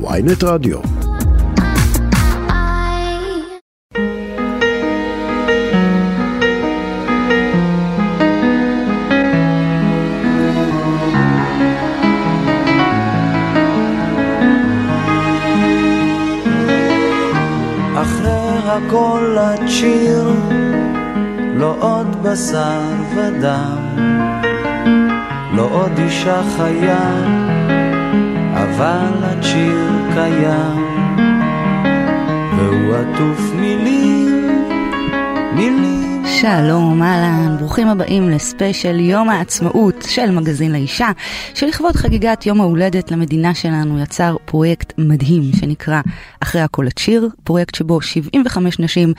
ויינט רדיו. הכל שיר, לא עוד בשר ודם, לא עוד אישה חיה, אבל את שיר קיים, והוא עטוף מילים, מילים. שלום, אהלן, ברוכים הבאים לספיישל יום העצמאות של מגזין לאישה, שלכבוד חגיגת יום ההולדת למדינה שלנו יצר פרויקט מדהים שנקרא אחרי הכל את שיר, פרויקט שבו 75 נשים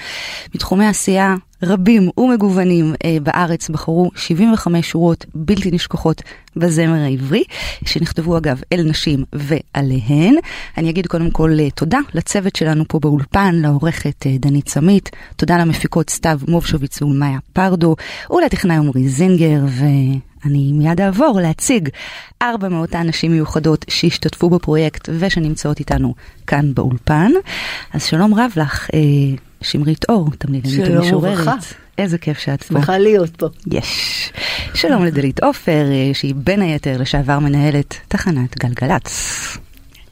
מתחומי עשייה רבים ומגוונים אה, בארץ בחרו 75 שורות בלתי נשכחות בזמר העברי, שנכתבו אגב אל נשים ועליהן. אני אגיד קודם כל אה, תודה לצוות שלנו פה באולפן, לעורכת אה, דנית סמית, תודה למפיקות סתיו מובשוביץ ומאיה פרדו, ולטכנאי עמרי זינגר, ואני מיד אעבור להציג ארבע מאותן נשים מיוחדות שהשתתפו בפרויקט ושנמצאות איתנו כאן באולפן. אז שלום רב לך. אה, שמרית אור, תמלילנית שלום ומשוררת. וברכה. איזה כיף שאת פה. שמחה להיות פה. יש. שלום לדלית עופר, אה, שהיא בין היתר לשעבר מנהלת תחנת גלגלצ.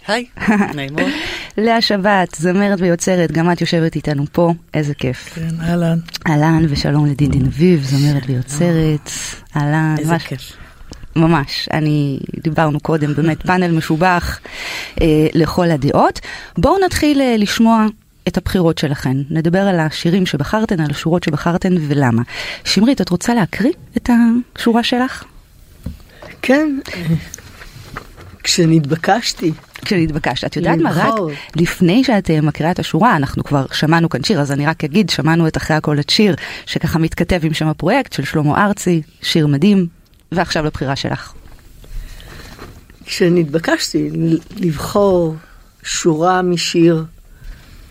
היי, נעים מאוד. לאה שבת, זמרת ויוצרת, גם את יושבת איתנו פה, איזה כיף. כן, אהלן. אהלן ושלום לדידי נביב, זמרת ויוצרת. אהלן, איזה כיף. ממש, אני, דיברנו קודם, באמת פאנל משובח אה, לכל הדעות. בואו נתחיל אה, לשמוע את הבחירות שלכן. נדבר על השירים שבחרתן, על השורות שבחרתן ולמה. שמרית, את רוצה להקריא את השורה שלך? כן, כשנתבקשתי, כשנתבקשת. את יודעת מה, רק. לפני שאת אה, מקריאה את השורה, אנחנו כבר שמענו כאן שיר, אז אני רק אגיד, שמענו את אחרי הכל את שיר, שככה מתכתב עם שם הפרויקט של שלמה ארצי, שיר מדהים, ועכשיו לבחירה שלך. כשנתבקשתי לבחור שורה משיר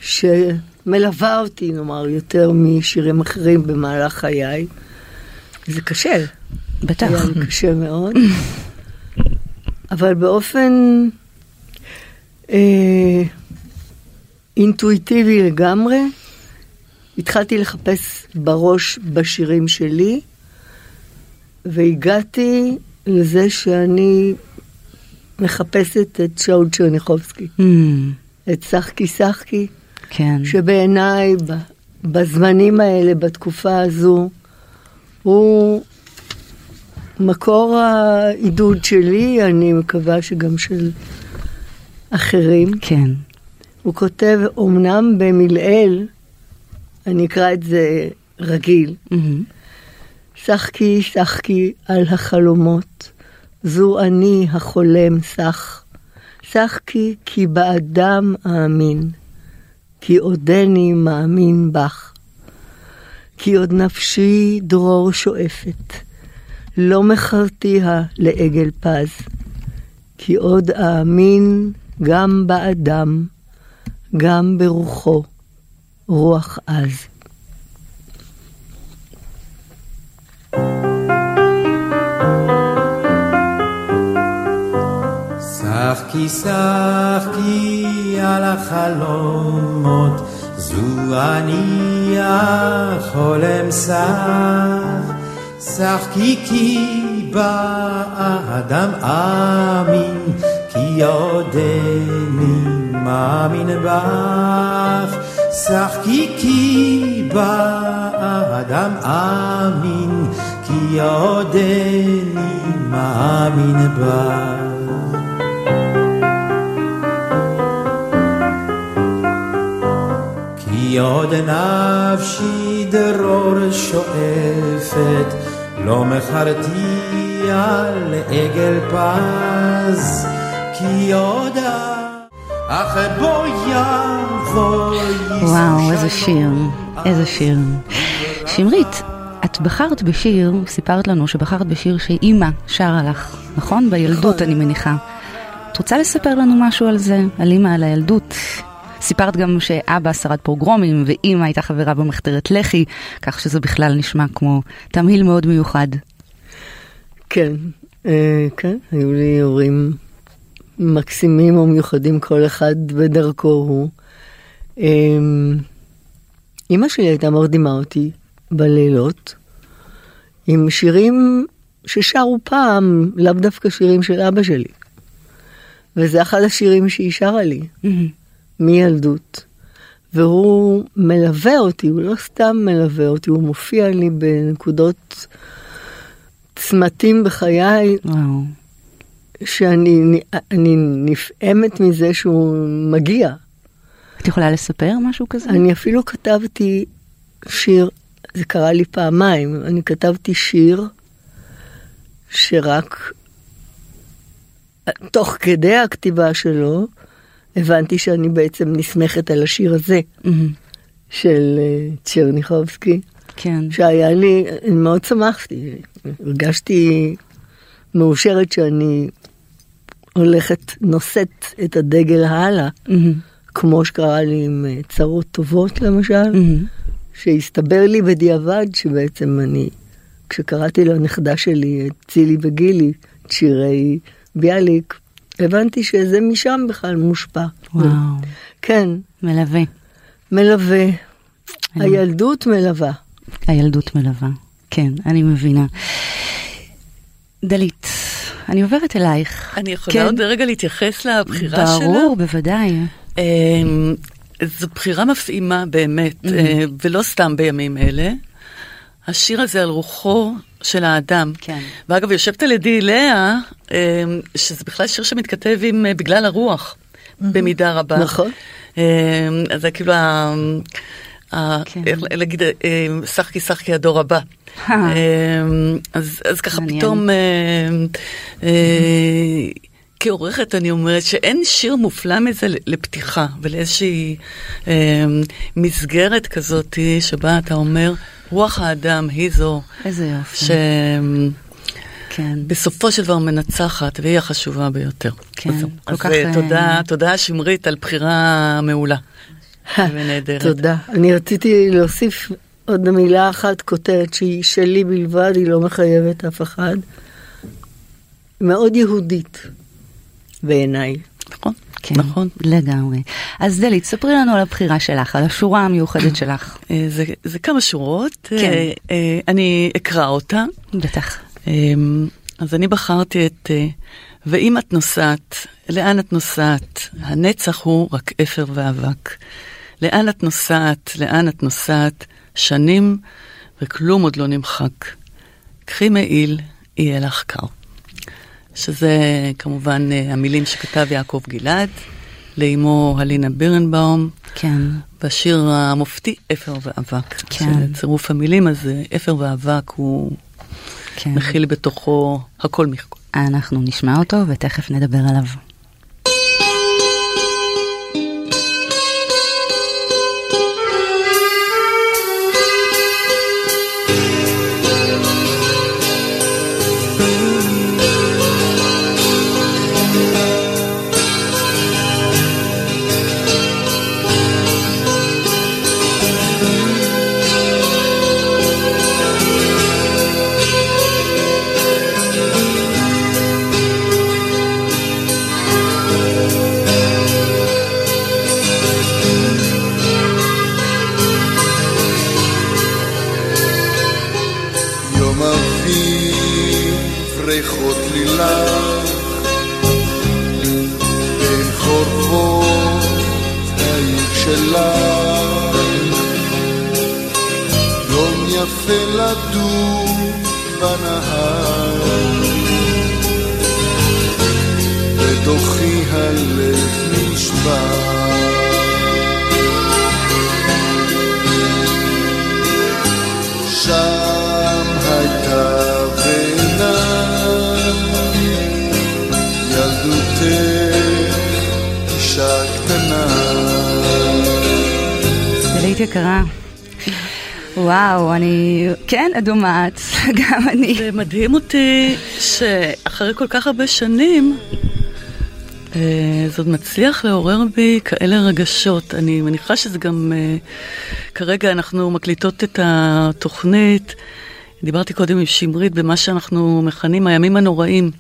שמלווה אותי, נאמר, יותר משירים אחרים במהלך חיי, זה קשה. בטח. היה לי קשה מאוד. אבל באופן אה, אינטואיטיבי לגמרי, התחלתי לחפש בראש בשירים שלי, והגעתי לזה שאני מחפשת את שאול צ'רניחובסקי, Mm, את שחקי שחקי, כן. שבעיניי בזמנים האלה, בתקופה הזו, הוא מקור העידוד שלי, אני מקווה שגם של אחרים. כן. הוא כותב, אמנם במלעיל, אני אקרא את זה רגיל, מהמם. שחקי שחקי על החלומות, זו אני החולם שח. שחקי כי באדם אאמין, כי עודני מאמין בך. כי עוד נפשי דרור שואפת, לא מכרתיה לעגל פז. כי עוד אאמין גם באדם, גם ברוחו, רוח עז. שחקי שחקי על החלומות, זו אני החולם שח. שחקי כי באדם אמין, כי עודני מאמין בך. שחקי כי באדם אמין, כי עודני מאמין בך. כי עוד נפשי דרור לא מכרתיה לעגל פז, כי עוד אך בוא יבוא וואו, איזה שיר, איזה שיר. שמרית, את בחרת בשיר, סיפרת לנו שבחרת בשיר שאימא שרה לך, נכון? בילדות נכון. אני מניחה. את רוצה לספר לנו משהו על זה? על אימא, על הילדות? סיפרת גם שאבא שרד פוגרומים ואימא הייתה חברה במחתרת לח"י, כך שזה בכלל נשמע כמו תמהיל מאוד מיוחד. כן, אה, כן, היו לי הורים מקסימים ומיוחדים כל אחד בדרכו הוא. אמ, אימא שלי הייתה מרדימה אותי בלילות עם שירים ששרו פעם, לאו דווקא שירים של אבא שלי. וזה אחד השירים שהיא שרה לי, מילדות. והוא מלווה אותי, הוא לא סתם מלווה אותי, הוא מופיע לי בנקודות צמתים בחיי, וואו. שאני אני נפעמת מזה שהוא מגיע. את יכולה לספר משהו כזה? אני אפילו כתבתי שיר, זה קרה לי פעמיים, אני כתבתי שיר שרק תוך כדי הכתיבה שלו, הבנתי שאני בעצם נסמכת על השיר הזה מהמם. של אה, צ'רניחובסקי, כן. שהיה לי, מאוד שמחתי, הרגשתי מאושרת שאני הולכת, נושאת את הדגל הלאה, מהמם. כמו שקרה לי עם אה, צרות טובות למשל, מהמם. שהסתבר לי בדיעבד שבעצם אני, כשקראתי לנכדה שלי צילי וגילי, את שירי ביאליק, הבנתי שזה משם בכלל מושפע. וואו. כן, מלווה. מלווה. הילדות מלווה. הילדות מלווה. כן, אני מבינה. דלית, אני עוברת אלייך. אני יכולה כן. עוד רגע להתייחס לבחירה שלה? ברור, בוודאי. אמ, זו בחירה מפעימה באמת, Mm-hmm. אה, ולא סתם בימים אלה. השיר הזה על רוחו של האדם. כן. ואגב, יושבת על ידי לאה, אמ, שזה בכלל שיר שמתכתב עם אה, בגלל הרוח, במידה רבה. נכון. אמ, אז זה כאילו, כן. איך להגיד, אה, שחקי שחקי הדור הבא. אה. אמ, אז אז ככה. פתאום, אמ, אה, כעורכת אני אומרת שאין שיר מופלא מזה לפתיחה ולאיזושהי אמ, מסגרת כזאת שבה אתה אומר, רוח האדם היא זו איזה יופי. כן. שבסופו של דבר מנצחת והיא החשובה ביותר. כן, אז זהו. כל אז כך, אה, אה, תודה, תודה שמרית על בחירה מעולה ונהדרת. תודה. אני רציתי להוסיף עוד מילה אחת, כותרת שהיא שלי בלבד, היא לא מחייבת אף אחד. מאוד יהודית בעיניי. נכון, כן, נכון. לגמרי. אז דלית, ספרי לנו על הבחירה שלך, על השורה המיוחדת שלך. אה, זה, זה כמה שורות, כן. אה, אה, אני אקרא אותה. בטח. אז אני בחרתי את ואם את נוסעת, לאן את נוסעת? הנצח הוא רק אפר ואבק. לאן את נוסעת? לאן את נוסעת? שנים וכלום עוד לא נמחק. קחי מעיל, יהיה לך קר. שזה כמובן אה, המילים שכתב יעקב גלעד, לאמו הלינה בירנבאום, כן. בשיר המופתי אפר ואבק. כן. צירוף המילים הזה, אפר ואבק, הוא כן. מכיל בתוכו הכל מכל. אנחנו נשמע אותו ותכף נדבר עליו. אדומת, גם אני. זה מדהים אותי שאחרי כל כך הרבה שנים, אה, זה עוד מצליח לעורר בי כאלה רגשות. אני מניחה שזה גם, אה, כרגע אנחנו מקליטות את התוכנית דיברתי קודם עם שמרית במה שאנחנו מכנים הימים הנוראים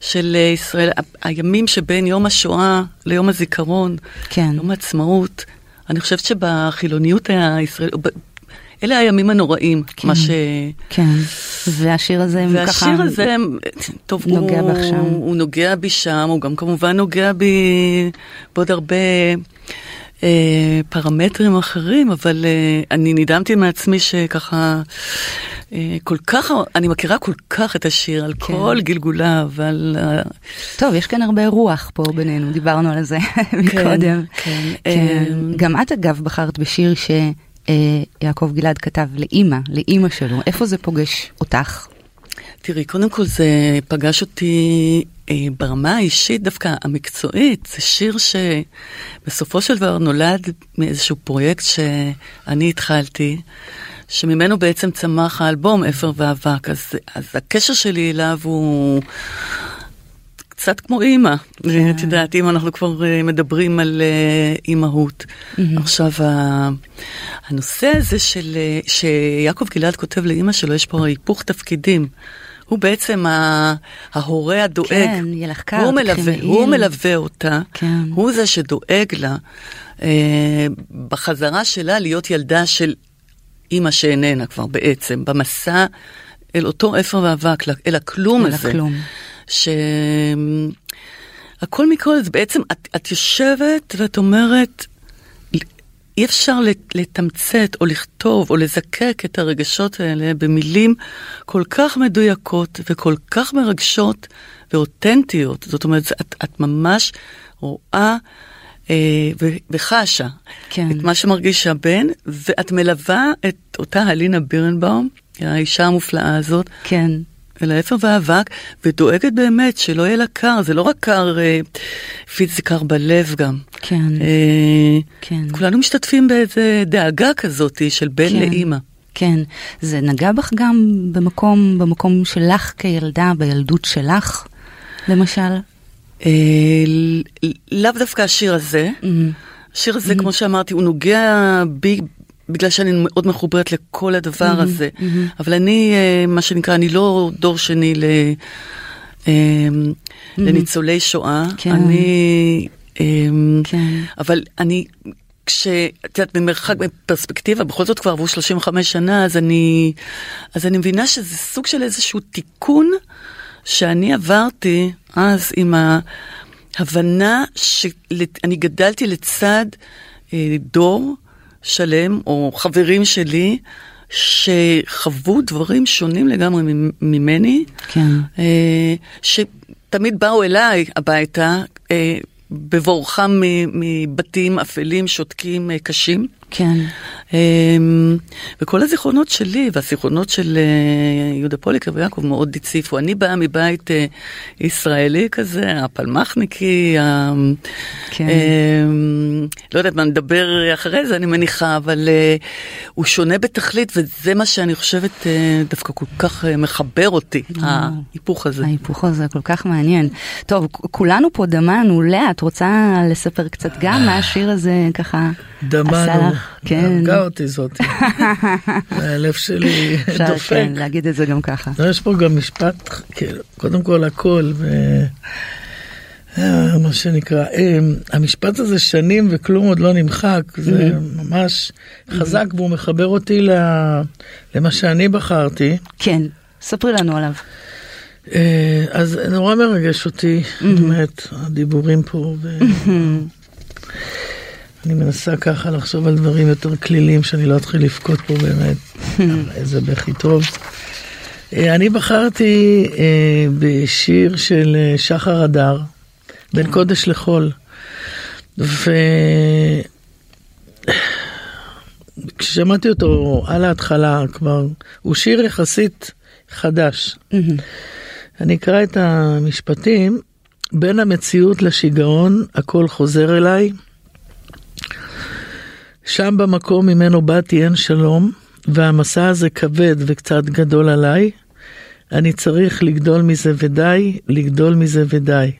של אה, ישראל, הימים שבין יום השואה ליום הזיכרון, כן. יום העצמאות. אני חושבת שבחילוניות הישראלית, אלה הימים הנוראים, מה ש... כן. והשיר הזה, ככה... והשיר הזה, טוב, נוגע הוא, בך שם. הוא נוגע בי שם, הוא גם כמובן נוגע בי בעוד הרבה אה, פרמטרים אחרים, אבל אה, אני נדהמתי מעצמי שככה, אה, כל כך, אני מכירה כל כך את השיר על כן. כל גלגוליו ועל... טוב, יש כאן הרבה רוח פה בינינו, דיברנו על זה מקודם. כן, כן. אה, גם את אגב בחרת בשיר שיעקב גלעד כתב לאימא, לאימא שלו. איפה זה פוגש אותך? תראי, קודם כל זה פגש אותי אה, ברמה האישית, דווקא המקצועית. זה שיר שבסופו של דבר נולד מאיזשהו פרויקט שאני התחלתי, שממנו בעצם צמח האלבום אפר ואבק. אז, אז הקשר שלי אליו הוא... קצת כמו אימא, כן. את יודעת, אם אנחנו כבר אה, מדברים על אה, אימהות. עכשיו, ה- הנושא הזה של, אה, שיעקב גלעד כותב לאימא שלו, יש פה היפוך תפקידים. הוא בעצם ההורה הדואג. כן, ילחקה, הוא מלווה. הוא מלווה אותה, כן. הוא זה שדואג לה אה, בחזרה שלה להיות ילדה של אימא שאיננה כבר בעצם, במסע אל אותו אפר ואבק, אל הכלום אל הזה. הכלום. ש... הכל מכל זה בעצם, את, את יושבת ואת אומרת, אי אפשר לת- לתמצת או לכתוב או לזקק את הרגשות האלה במילים כל כך מדויקות וכל כך מרגשות ואותנטיות. זאת אומרת, את, את ממש רואה אה, וחשה כן. את מה שמרגיש הבן, ואת מלווה את אותה הלינה בירנבאום, האישה המופלאה הזאת, כן. אל האפר והאבק, ודואגת באמת שלא יהיה לה קר, זה לא רק קר אה, פיזי, זה קר בלב גם. כן. אה, כן. כולנו משתתפים באיזה דאגה כזאת של בן כן. לאימא. כן, זה נגע בך גם במקום, במקום שלך כילדה, בילדות שלך, למשל? אה, לאו דווקא השיר הזה, Mm. השיר הזה, כמו שאמרתי, הוא נוגע בי. בגלל שאני מאוד מחוברת לכל הדבר הזה, אבל אני, אה, מה שנקרא, אני לא דור שני ל, אה, לניצולי שואה. כן. אני, אה, כן. אבל אני, כש... את יודעת, במרחק, בפרספקטיבה, בכל זאת כבר עברו 35 שנה, אז אני, אז אני מבינה שזה סוג של איזשהו תיקון שאני עברתי אז עם ההבנה שאני גדלתי לצד אה, דור שלם, או חברים שלי, שחוו דברים שונים לגמרי ממ- ממני. כן. אה, שתמיד באו אליי הביתה אה, בבורחם מבתים אפלים, שותקים, אה, קשים. כן. אמ, וכל הזיכרונות שלי והזיכרונות של אה, יהודה פוליקר ויעקב מאוד הציפו. אני באה מבית אה, ישראלי כזה, הפלמחניקי, כן. אמ, לא יודעת מה נדבר אחרי זה, אני מניחה, אבל אה, הוא שונה בתכלית, וזה מה שאני חושבת דווקא כל כך מחבר אותי, ההיפוך הזה. ההיפוך הזה כל כך מעניין. טוב, כולנו פה דמענו. לאה, את רוצה לספר קצת גם מה השיר הזה ככה עשה דמנו, לך? כן. הרגה אותי זאתי. הלב שלי אפשר דופק. כן, להגיד את זה גם ככה. לא, יש פה גם משפט, כאילו, קודם כל הכל. אה, מה שנקרא, אה, המשפט הזה שנים וכלום עוד לא נמחק, זה ממש חזק והוא מחבר אותי ל- למה שאני בחרתי. כן, ספרי לנו עליו. אה, אז נורא מרגש אותי, באמת, הדיבורים פה. אני מנסה ככה לחשוב על דברים יותר כלילים, שאני לא אתחיל לבכות פה באמת. איזה בכי טוב. אה, אני בחרתי אה, בשיר של אה, שחר הדר, בין קודש לחול. וכששמעתי אותו על ההתחלה כבר, הוא שיר יחסית חדש. אני אקרא את המשפטים. בין המציאות לשיגעון הכל חוזר אליי. שם במקום ממנו באתי אין שלום, והמסע הזה כבד וקצת גדול עליי. אני צריך לגדול מזה ודי, לגדול מזה ודי.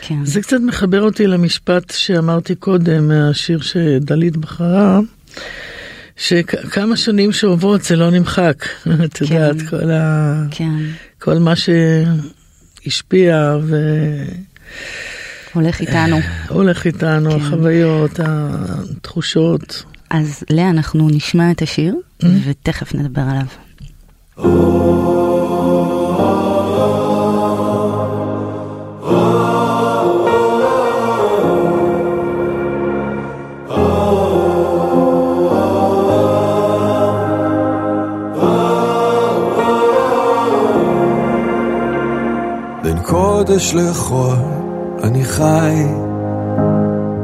כן. זה קצת מחבר אותי למשפט שאמרתי קודם מהשיר שדלית בחרה, שכמה שנים שעוברות זה לא נמחק, את כן. יודעת, כל, ה... כן. כל מה שהשפיע הולך איתנו. והולך איתנו, כן. החוויות, התחושות. אז לאה, אנחנו נשמע את השיר, ותכף נדבר עליו. בין קודש לחול אני חי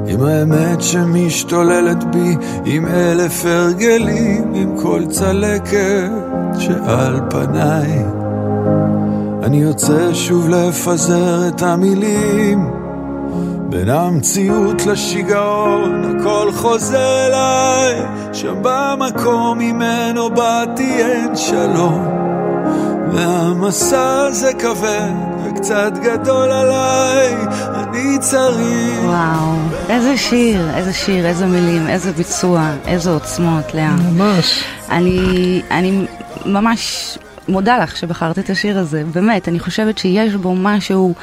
עם האמת שמשתוללת בי עם אלף הרגלים עם כל צלקת שעל פניי. אני יוצא שוב לפזר את המילים. בין המציאות לשיגעון הכל חוזר אליי. שם במקום ממנו באתי אין שלום. והמסע הזה כבד וקצת גדול עליי, אני צריך... וואו, איזה שיר, איזה שיר, איזה מילים, איזה ביצוע, איזה עוצמות, לאה. ממש. אני, אני ממש מודה לך שבחרת את השיר הזה, באמת, אני חושבת שיש בו משהו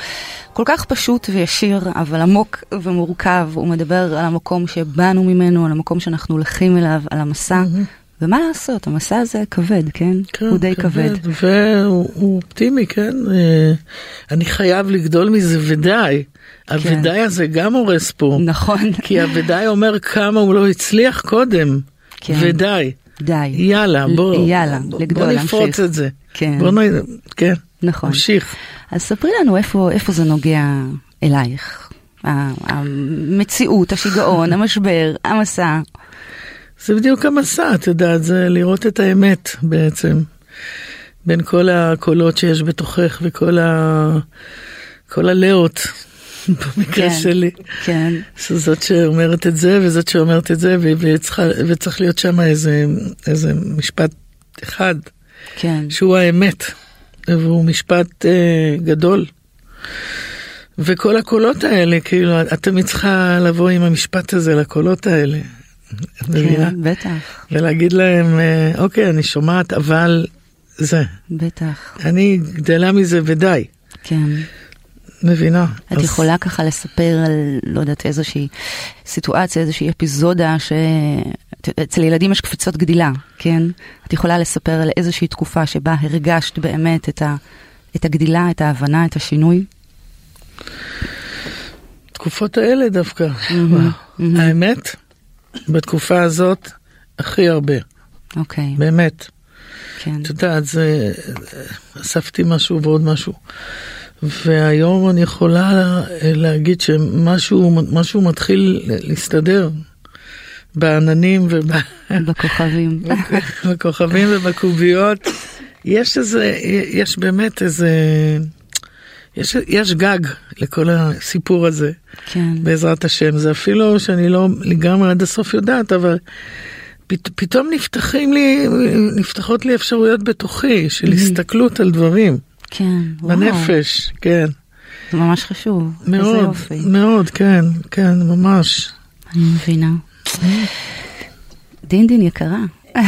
כל כך פשוט וישיר, אבל עמוק ומורכב. הוא מדבר על המקום שבאנו ממנו, על המקום שאנחנו הולכים אליו, על המסע. ומה לעשות, המסע הזה כבד, כן? כן, הוא די כבד. והוא הוא אופטימי, כן? אה, אני חייב לגדול מזה ודי. הוודאי הזה גם הורס פה. נכון. כי הוודאי אומר כמה הוא לא הצליח קודם. כן. ודי. די. יאללה, בוא, יאללה, בוא, לגדול, בוא נפרוץ להמשיך. את זה. כן. בוא נ... כן, נכון. נמשיך. אז ספרי לנו איפה, איפה זה נוגע אלייך. המציאות, השיגעון, המשבר, המסע. זה בדיוק המסע, את יודעת, זה לראות את האמת בעצם. בין כל הקולות שיש בתוכך וכל ה... כל הלאות, במקרה כן. שלי. כן, שזאת שאומרת את זה וזאת שאומרת את זה, ו- וצריכה, וצריך להיות שם איזה, איזה משפט אחד, כן. שהוא האמת, והוא משפט אה, גדול. וכל הקולות האלה, כאילו, את תמיד צריכה לבוא עם המשפט הזה לקולות האלה. כן, בטח, ולהגיד להם, אה, אוקיי, אני שומעת, אבל זה. בטח. אני גדלה מזה ודי. כן. מבינה? את אז- יכולה ככה לספר על, לא יודעת, איזושהי סיטואציה, איזושהי אפיזודה ש... אצל ילדים יש קפיצות גדילה, כן? את יכולה לספר על איזושהי תקופה שבה הרגשת באמת את, ה... את הגדילה, את ההבנה, את השינוי? תקופות האלה דווקא. האמת, בתקופה הזאת, הכי הרבה, אוקיי, באמת. כן. את יודעת, זה... אספתי משהו ועוד משהו. והיום אני יכולה להגיד שמשהו משהו מתחיל להסתדר בעננים בכוכבים. ובכוכבים ובקוביות. יש איזה, יש באמת איזה, יש, יש גג לכל הסיפור הזה, כן. בעזרת השם. זה אפילו שאני לא לגמרי עד הסוף יודעת, אבל פת, פתאום נפתחים לי, נפתחות לי אפשרויות בתוכי של הסתכלות על דברים. כן, וואו. בנפש, כן. זה ממש חשוב. מאוד. מאוד, כן, כן, ממש. אני מבינה. דין דין יקרה,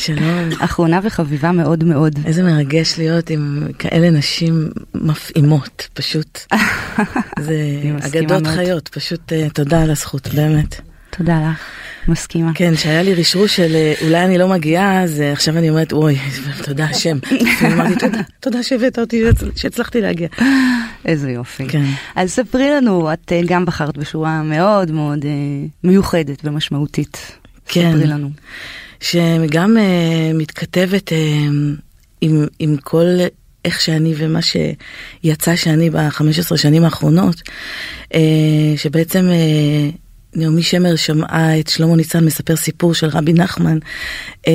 שלום. אחרונה וחביבה מאוד מאוד. איזה מרגש להיות עם כאלה נשים מפעימות, פשוט. זה אגדות מאוד. חיות, פשוט אה, תודה על הזכות, באמת. תודה לך, מסכימה. כן, שהיה לי רשרוש של אה, אולי אני לא מגיעה, אז אה, עכשיו אני אומרת, אוי, תודה השם. אמרתי, תודה, תודה שהבאת אותי, שהצלחתי להגיע. איזה יופי. כן. אז ספרי לנו, את גם בחרת בשורה מאוד מאוד מיוחדת ומשמעותית. כן. ספרי לנו. שגם uh, מתכתבת uh, עם, עם כל איך שאני ומה שיצא שאני ב-15 שנים האחרונות, uh, שבעצם uh, נעמי שמר שמעה את שלמה ניצן מספר סיפור של רבי נחמן, uh,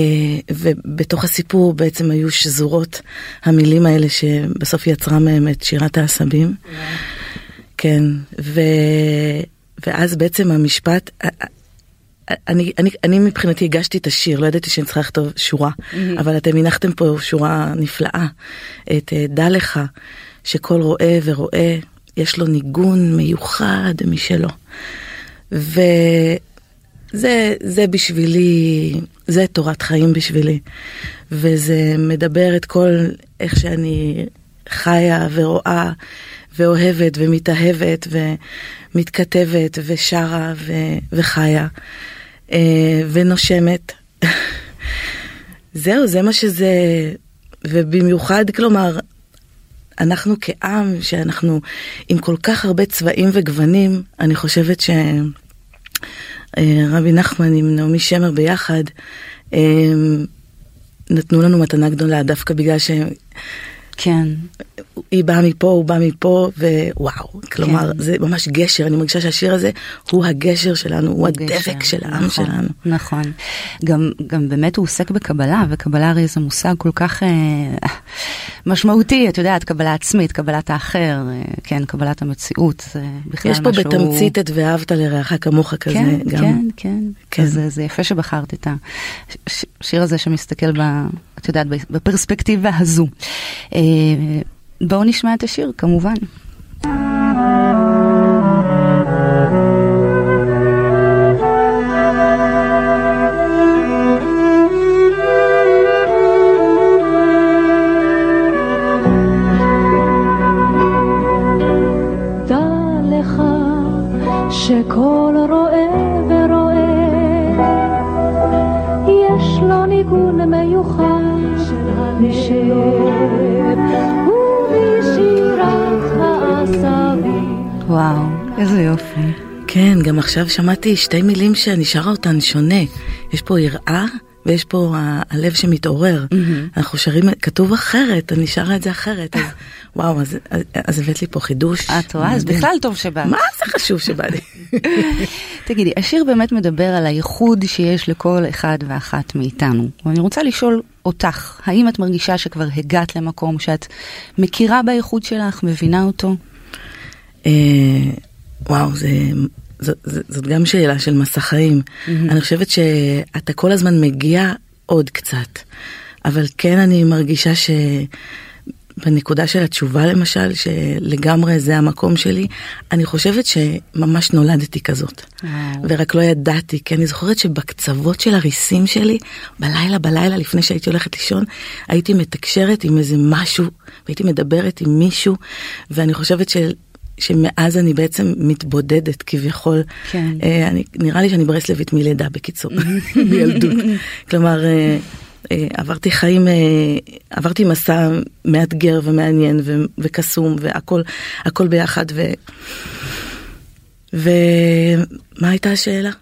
ובתוך הסיפור בעצם היו שזורות המילים האלה שבסוף יצרה מהם את שירת העשבים. כן, ו... ואז בעצם המשפט, אני, אני, אני מבחינתי הגשתי את השיר, לא ידעתי שאני צריכה לכתוב שורה, mm-hmm. אבל אתם הנחתם פה שורה נפלאה. את אה, דע לך שכל רואה ורואה יש לו ניגון מיוחד משלו. זה, זה בשבילי, זה תורת חיים בשבילי. וזה מדבר את כל איך שאני חיה ורואה ואוהבת ומתאהבת ומתכתבת ושרה ו, וחיה ונושמת. זהו, זה מה שזה, ובמיוחד, כלומר, אנחנו כעם, שאנחנו עם כל כך הרבה צבעים וגוונים, אני חושבת שרבי נחמן עם נעמי שמר ביחד, אה, נתנו לנו מתנה גדולה דווקא בגלל שהם... כן. היא באה מפה, הוא בא מפה, ווואו, כלומר, כן. זה ממש גשר, אני מרגישה שהשיר הזה הוא הגשר שלנו, הוא הדבק של העם נכון, שלנו. נכון. גם, גם באמת הוא עוסק בקבלה, וקבלה הרי זה מושג כל כך אה, משמעותי, את יודעת, קבלה עצמית, קבלת האחר, אה, כן, קבלת המציאות, זה בכלל יש פה משהו... בתמצית את ואהבת לרעך כמוך כזה, כן, גם. כן, כן, כן. אז זה, זה יפה שבחרת את השיר הזה שמסתכל, ב, את יודעת, בפרספקטיבה הזו. אה, בואו נשמע את השיר, כמובן. איזה יופי. כן, גם עכשיו שמעתי שתי מילים שאני שרה אותן שונה. יש פה יראה ויש פה ה- הלב שמתעורר. אנחנו שרים, כתוב אחרת, אני שרה את זה אחרת. אז וואו, אז, אז, אז הבאת לי פה חידוש. את רואה? אז. בכלל טוב שבאת. מה זה חשוב שבא לי? תגידי, השיר באמת מדבר על הייחוד שיש לכל אחד ואחת מאיתנו. ואני רוצה לשאול אותך, האם את מרגישה שכבר הגעת למקום שאת מכירה בייחוד שלך, מבינה אותו? וואו, זה, זאת, זאת, זאת גם שאלה של מסע חיים. אני חושבת שאתה כל הזמן מגיע עוד קצת, אבל כן אני מרגישה שבנקודה של התשובה למשל, שלגמרי זה המקום שלי, אני חושבת שממש נולדתי כזאת. וואו. ורק לא ידעתי, כי אני זוכרת שבקצוות של הריסים שלי, בלילה בלילה לפני שהייתי הולכת לישון, הייתי מתקשרת עם איזה משהו, והייתי מדברת עם מישהו, ואני חושבת ש... שמאז אני בעצם מתבודדת כביכול. כן. אה, אני, נראה לי שאני ברסלבית מלידה בקיצור, מילדות. כלומר, אה, אה, עברתי חיים, אה, עברתי מסע מאתגר ומעניין ו- וקסום והכל הכל ביחד. ו... ומה הייתה השאלה?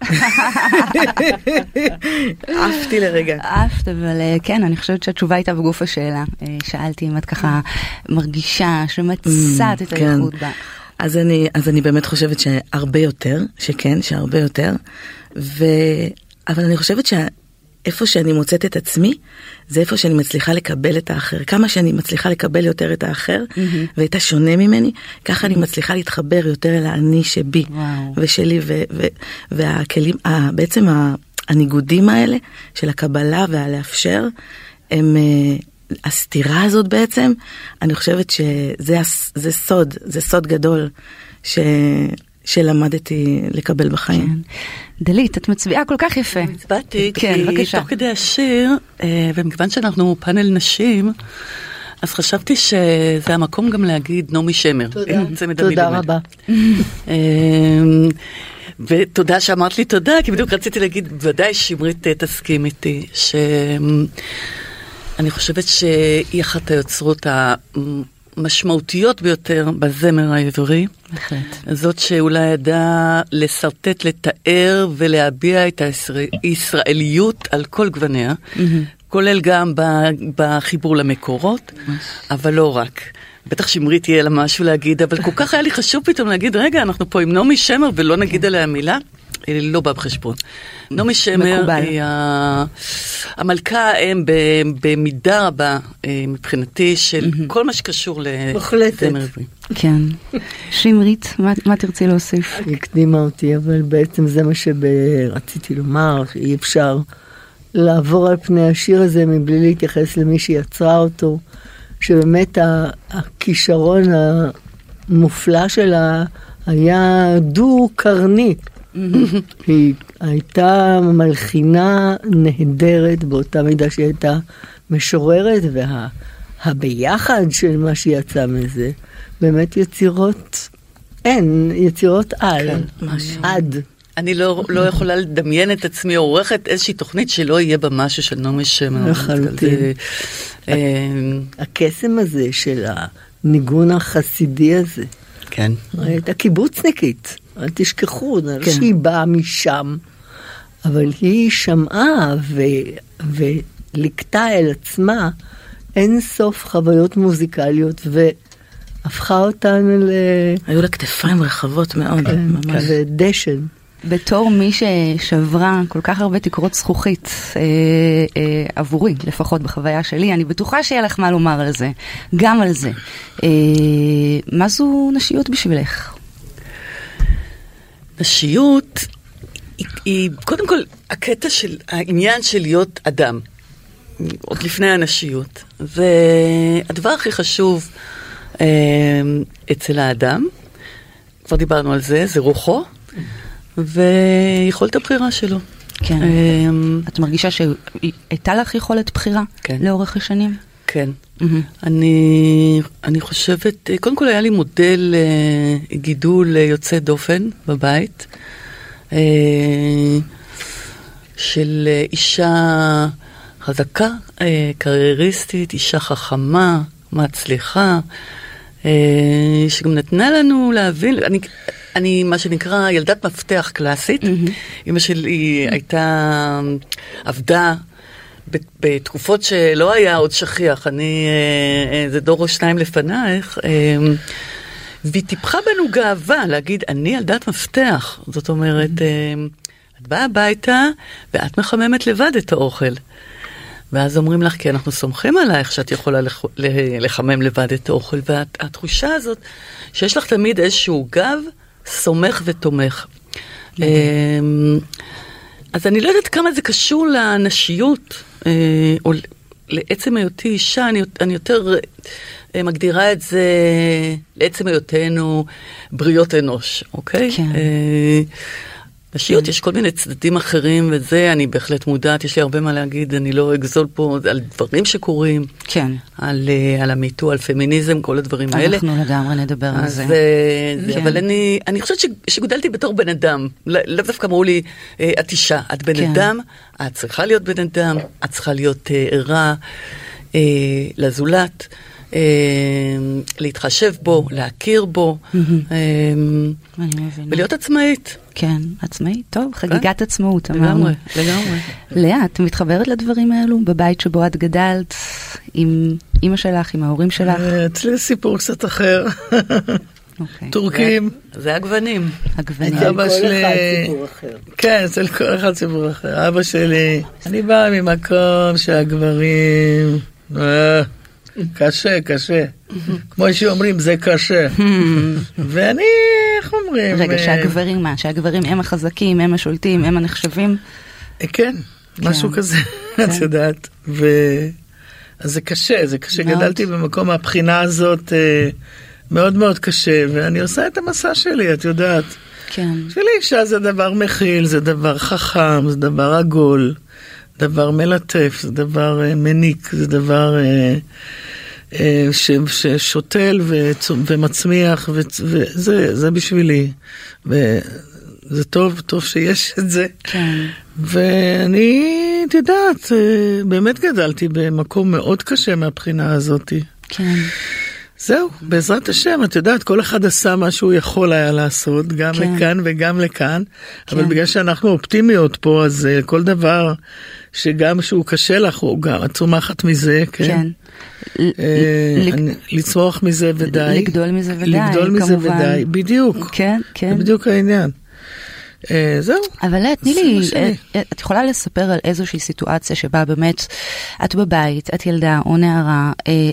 עפתי לרגע. עפת, אבל אה, כן, אני חושבת שהתשובה הייתה בגוף השאלה. אה, שאלתי אם את ככה מרגישה שמצאת את כן. הייחוד בך. אז אני, אז אני באמת חושבת שהרבה יותר, שכן, שהרבה יותר, ו... אבל אני חושבת שאיפה שאני מוצאת את עצמי, זה איפה שאני מצליחה לקבל את האחר. כמה שאני מצליחה לקבל יותר את האחר, ואת השונה ממני, ככה אני מצליחה להתחבר יותר אל האני שבי, וואו. ושלי, ו... ו... והכלים, ה... בעצם. הניגודים האלה של הקבלה והלאפשר, הם... אה, הסתירה הזאת בעצם, אני חושבת שזה זה סוד, זה סוד גדול ש, שלמדתי לקבל בחיים. דלית, את מצביעה כל כך יפה. הצבעתי, כן, כי בבקשה. תוך כדי השיר, אה, ומכיוון שאנחנו פאנל נשים, אז חשבתי שזה המקום גם להגיד נעמי שמר. תודה. תודה. רבה. אמ, ותודה שאמרת לי תודה, כי בדיוק רציתי להגיד, ודאי שמרית אה, תסכים איתי, שאני חושבת שהיא אחת היוצרות המשמעותיות ביותר בזמר העברי. בהחלט. זאת שאולי ידעה לשרטט, לתאר ולהביע את הישראליות על כל גווניה, כולל גם בחיבור למקורות, אבל לא רק. בטח שמרית יהיה לה משהו להגיד, אבל כל כך היה לי חשוב פתאום להגיד, רגע, אנחנו פה עם נעמי שמר ולא נגיד עליה מילה. אה, לא בא בחשבון. נעמי שמר מקובל. היא ה- המלכה האם במידה רבה אה, מבחינתי של כל מה שקשור. לזמר עברי. כן. שמרית, מה, מה תרצי להוסיף? היא הקדימה אותי, אבל בעצם זה מה שרציתי לומר, שאי אפשר לעבור על פני השיר הזה מבלי להתייחס למי שיצרה אותו, שבאמת ה- הכישרון המופלא שלה היה דו-קרני. היא הייתה מלחינה נהדרת באותה מידה שהיא הייתה משוררת, והביחד של מה שיצא מזה, באמת יצירות, אין, יצירות על, כן, עד. אני לא, לא יכולה לדמיין את עצמי עורכת איזושהי תוכנית שלא יהיה בה משהו של נעמי שמר. לחלוטין. זה, אה, הקסם הזה של הניגון החסידי הזה, כן. הייתה קיבוצניקית, אל תשכחו, לא שהיא באה משם, אבל היא שמעה ו... וליקטה אל עצמה אין סוף חוויות מוזיקליות והפכה אותן ל... היו לה כתפיים רחבות מאוד, כן, ממש. כזה דשן. בתור מי ששברה כל כך הרבה תקרות זכוכית, אה, אה, עבורי, לפחות בחוויה שלי, אני בטוחה שיהיה לך מה לומר על זה, גם על זה. אה, מה זו נשיות בשבילך? נשיות היא, היא קודם כל הקטע של העניין של להיות אדם, עוד לפני הנשיות. והדבר הכי חשוב אה, אצל האדם, כבר דיברנו על זה, זה רוחו ויכולת הבחירה שלו. כן. אה, את מרגישה שהייתה לך יכולת בחירה כן. לאורך השנים? כן. מהמם. אני, אני חושבת, אה, קודם כל היה לי מודל אה, גידול אה, יוצא דופן בבית, אה, של אה, אישה חזקה, אה, קרייריסטית, אישה חכמה, מצליחה, אה, שגם נתנה לנו להבין, אני, אני מה שנקרא ילדת מפתח קלאסית. אימא שלי הייתה, עבדה ב- בתקופות שלא היה עוד שכיח, אני, אה, אה, זה דור או שניים לפנייך, אה, והיא טיפחה בנו גאווה להגיד, אני ילדת מפתח. זאת אומרת, את באה הביתה ואת מחממת לבד את האוכל. ואז אומרים לך, כי אנחנו סומכים עלייך שאת יכולה לח- לחמם לבד את האוכל, והתחושה הזאת שיש לך תמיד איזשהו גב סומך ותומך. אמ, אז אני לא יודעת כמה זה קשור לנשיות, אה, או לעצם היותי אישה, אני, אני יותר אה, מגדירה את זה לעצם היותנו בריות אנוש, אוקיי? כן. אה, נשיות, יש כל מיני צדדים אחרים, וזה אני בהחלט מודעת, יש לי הרבה מה להגיד, אני לא אגזול פה על דברים שקורים, כן. על, אה, על המיטו, על פמיניזם, כל הדברים האלה. אנחנו לגמרי נדבר על זה. אה, זה, כן. אבל אני, אני חושבת ש- שגודלתי בתור בן אדם, לא- לאו דווקא אמרו לי, אה, את אישה, את בן כן. אדם, את צריכה להיות בן אדם, את צריכה להיות ערה אה, לזולת, אה, להתחשב בו, להכיר בו, אה. ולהיות עצמאית. כן, עצמאי, טוב, חגיגת עצמאות, אמרנו. לגמרי, לגמרי. לאה, את מתחברת לדברים האלו בבית שבו את גדלת, עם אימא שלך, עם ההורים שלך? אה, אצלי סיפור קצת אחר. אוקיי. טורקים. זה הגוונים. הגוונים. אצל אבא כל שלי... אחד סיפור אחר. כן, אצל כל אחד סיפור אחר. אבא שלי, אני באה ממקום שהגברים... קשה, קשה. כמו שאומרים, זה קשה. ואני, איך אומרים? רגע, אה, שהגברים מה? שהגברים הם החזקים, הם השולטים, הם הנחשבים? אה, כן, משהו כזה, את יודעת. ו... אז זה קשה, זה קשה. גדלתי במקום מהבחינה הזאת אה, מאוד מאוד קשה, ואני עושה את המסע שלי, את יודעת. כן. בשבילי אישה זה דבר מכיל, זה דבר חכם, זה דבר עגול, דבר מלטף, זה דבר אה, מניק, זה דבר אה, אה, ש, ששותל וצ- ומצמיח, וצ- וזה זה בשבילי. וזה טוב, טוב שיש את זה. כן. ואני, את יודעת, באמת גדלתי במקום מאוד קשה מהבחינה הזאתי. כן. זהו, בעזרת השם, את יודעת, כל אחד עשה מה שהוא יכול היה לעשות, גם כן. לכאן וגם לכאן, אבל כן. בגלל שאנחנו אופטימיות פה, אז אה, כל דבר שגם שהוא קשה לך, הוא גם, את צומחת מזה, כן? כן. אה, ל- אני- לצמוח מזה ודי. לגדול מזה ודי, לגדול מזה כמובן. ודי, בדיוק. כן, כן. זה בדיוק העניין. אה, זהו. אבל לאה, תני לי. אה, את יכולה לספר על איזושהי סיטואציה שבה באמת את בבית, את ילדה או נערה,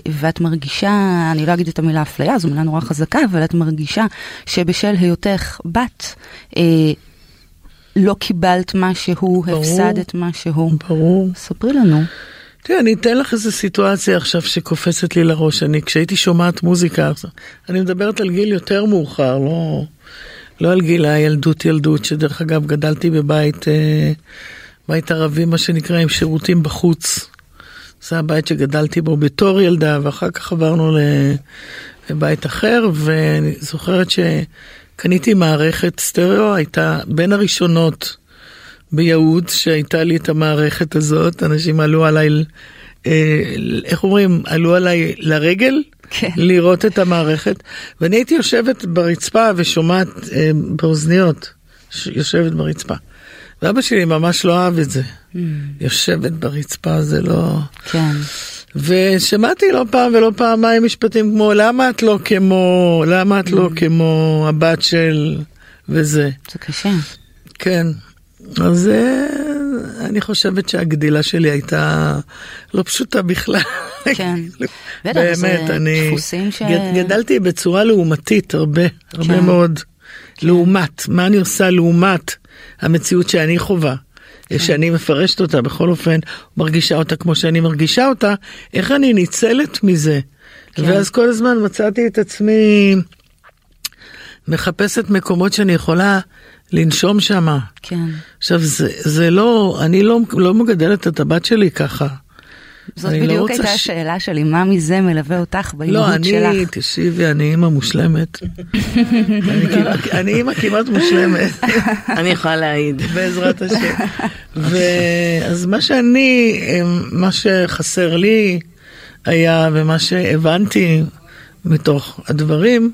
ואת מרגישה, אני לא אגיד את המילה אפליה, זו מילה נורא חזקה, אבל את מרגישה שבשל היותך בת, לא קיבלת משהו, ברור. הפסדת משהו. ברור. ספרי לנו. תראה, אני אתן לך איזו סיטואציה עכשיו שקופצת לי לראש. אני, כשהייתי שומעת מוזיקה, אני מדברת על גיל יותר מאוחר, לא, לא על גיל הילדות ילדות, שדרך אגב גדלתי בבית, אה, בית ערבי מה שנקרא עם שירותים בחוץ. זה הבית שגדלתי בו בתור ילדה, ואחר כך עברנו לבית אחר, ואני זוכרת שקניתי מערכת סטריאו, הייתה בין הראשונות ביהוד שהייתה לי את המערכת הזאת, אנשים עלו עליי, אה, איך אומרים, עלו עליי לרגל. כן. לראות את המערכת, ואני הייתי יושבת ברצפה ושומעת אה, באוזניות, ש- יושבת ברצפה. ואבא שלי ממש לא אהב את זה. Mm. יושבת ברצפה זה לא... כן. ושמעתי לא פעם ולא פעמיים משפטים כמו למה את לא כמו, למה את לא כמו הבת של וזה. זה קשה. כן. אז אני חושבת שהגדילה שלי הייתה לא פשוטה בכלל. כן. זה באמת, אני ש- גדלתי בצורה לעומתית הרבה, הרבה כן. מאוד. לעומת, מה אני עושה לעומת המציאות שאני חווה. שאני מפרשת אותה בכל אופן, מרגישה אותה כמו שאני מרגישה אותה, איך אני ניצלת מזה. כן. ואז כל הזמן מצאתי את עצמי מחפשת מקומות שאני יכולה לנשום שמה. כן. עכשיו זה, זה לא, אני לא, לא מגדלת את הבת שלי ככה. זאת אני לא בדיוק רוצה הייתה ש- השאלה שלי, מה מזה מלווה אותך לא, באימהות אני, שלך? תקשיבי, אני אימא מושלמת. אני אני אימא כמעט מושלמת, אני יכולה להעיד. בעזרת השם. ואז מה שאני, מה שחסר לי היה, ומה שהבנתי מתוך הדברים,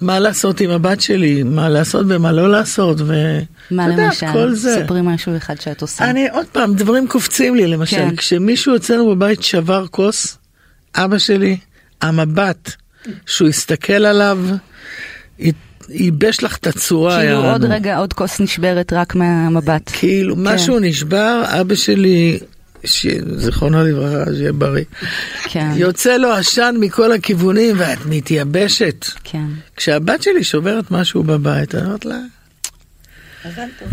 מה לעשות עם הבת שלי, מה לעשות ומה לא לעשות, ו... מה למשל? כל זה. ספרי משהו אחד שאת עושה. אני, עוד פעם, דברים קופצים לי, למשל, כן. כשמישהו אצלנו בבית שבר כוס, אבא שלי, המבט שהוא הסתכל עליו, ייבש לך את הצורה. כאילו. עוד רגע עוד כוס נשברת רק מהמבט. כאילו, כן. משהו נשבר, אבא שלי. זיכרונו לברכה, שיהיה בריא, כן, יוצא לו עשן מכל הכיוונים ואת מתייבשת. כן. כשהבת שלי שוברת משהו בבית, אני אומרת לה,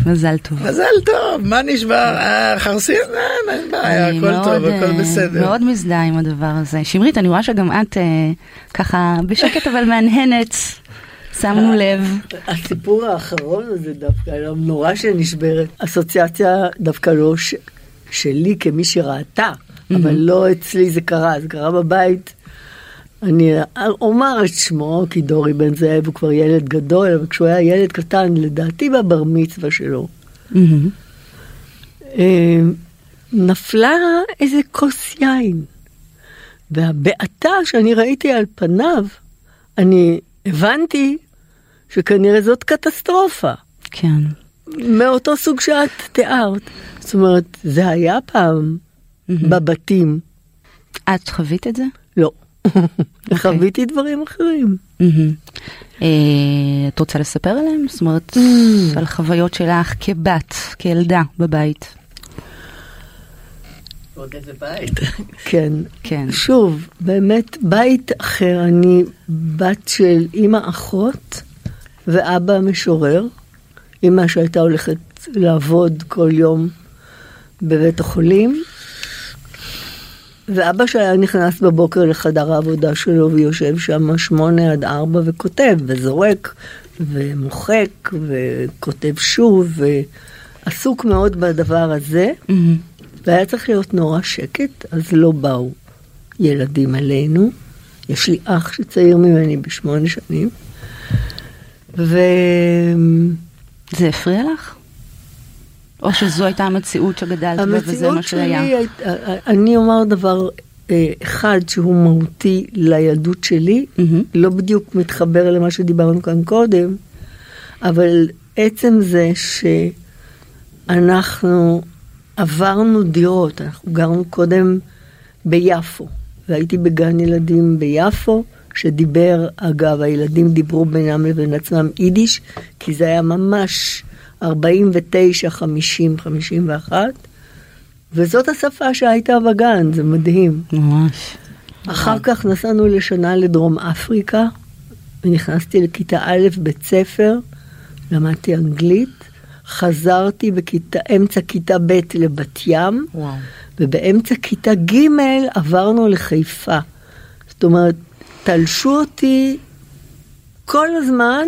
מזל טוב. מזל טוב, מה נשבר? אה, חרסין? אה, אין בעיה, אני הכל טוב, הכל אה, בסדר. מאוד מזדהה עם הדבר הזה. שמרית, אני רואה שגם את אה, ככה בשקט אבל מהנהנת, שמנו לב. הסיפור האחרון הזה דווקא, לא, נורא שנשברת. אסוציאציה דווקא לא. שלי כמי שראתה, אבל לא אצלי זה קרה, זה קרה בבית. אני אומר את שמו, כי דורי בן זאב הוא כבר ילד גדול, אבל כשהוא היה ילד קטן, לדעתי בבר מצווה שלו. אה, נפלה איזה כוס יין. והבעתה שאני ראיתי על פניו, אני הבנתי שכנראה זאת קטסטרופה. כן. מאותו סוג שאת תיארת. זאת אומרת, זה היה פעם בבתים. את חווית את זה? לא. חוויתי דברים אחרים. אה, את רוצה לספר עליהם? זאת אומרת, על חוויות שלך כבת, כילדה בבית. כן. כן. שוב, באמת, בית אחר, אני בת של אימא אחות ואבא משורר. אימא שהייתה הולכת לעבוד כל יום בבית החולים, ואבא שהיה נכנס בבוקר לחדר העבודה שלו ויושב שם שמונה עד ארבע וכותב וזורק ומוחק וכותב שוב ועסוק מאוד בדבר הזה. מהמם. והיה צריך להיות נורא שקט, אז לא באו ילדים עלינו. יש לי אח שצעיר ממני בשמונה שנים, ו... זה הפריע לך? או שזו הייתה המציאות שגדלת בה וזה המציאות מה שלי, שהיה? הייתה- אני אומר דבר אה, אחד שהוא מהותי לילדות שלי, מהמם. לא בדיוק מתחבר למה שדיברנו כאן קודם, אבל עצם זה שאנחנו עברנו דירות, אנחנו גרנו קודם ביפו, והייתי בגן ילדים ביפו, שדיבר, אגב, הילדים דיברו בינם לבין עצמם יידיש, כי זה היה ממש 49, 50, 51, וזאת השפה שהייתה בגן, זה מדהים. ממש. אחר כך נסענו לשנה לדרום אפריקה, ונכנסתי לכיתה א' בית ספר, למדתי אנגלית, חזרתי בכיתה, אמצע כיתה ב' לבת ים, וואו. ובאמצע כיתה ג' עברנו לחיפה. זאת אומרת, תלשו אותי כל הזמן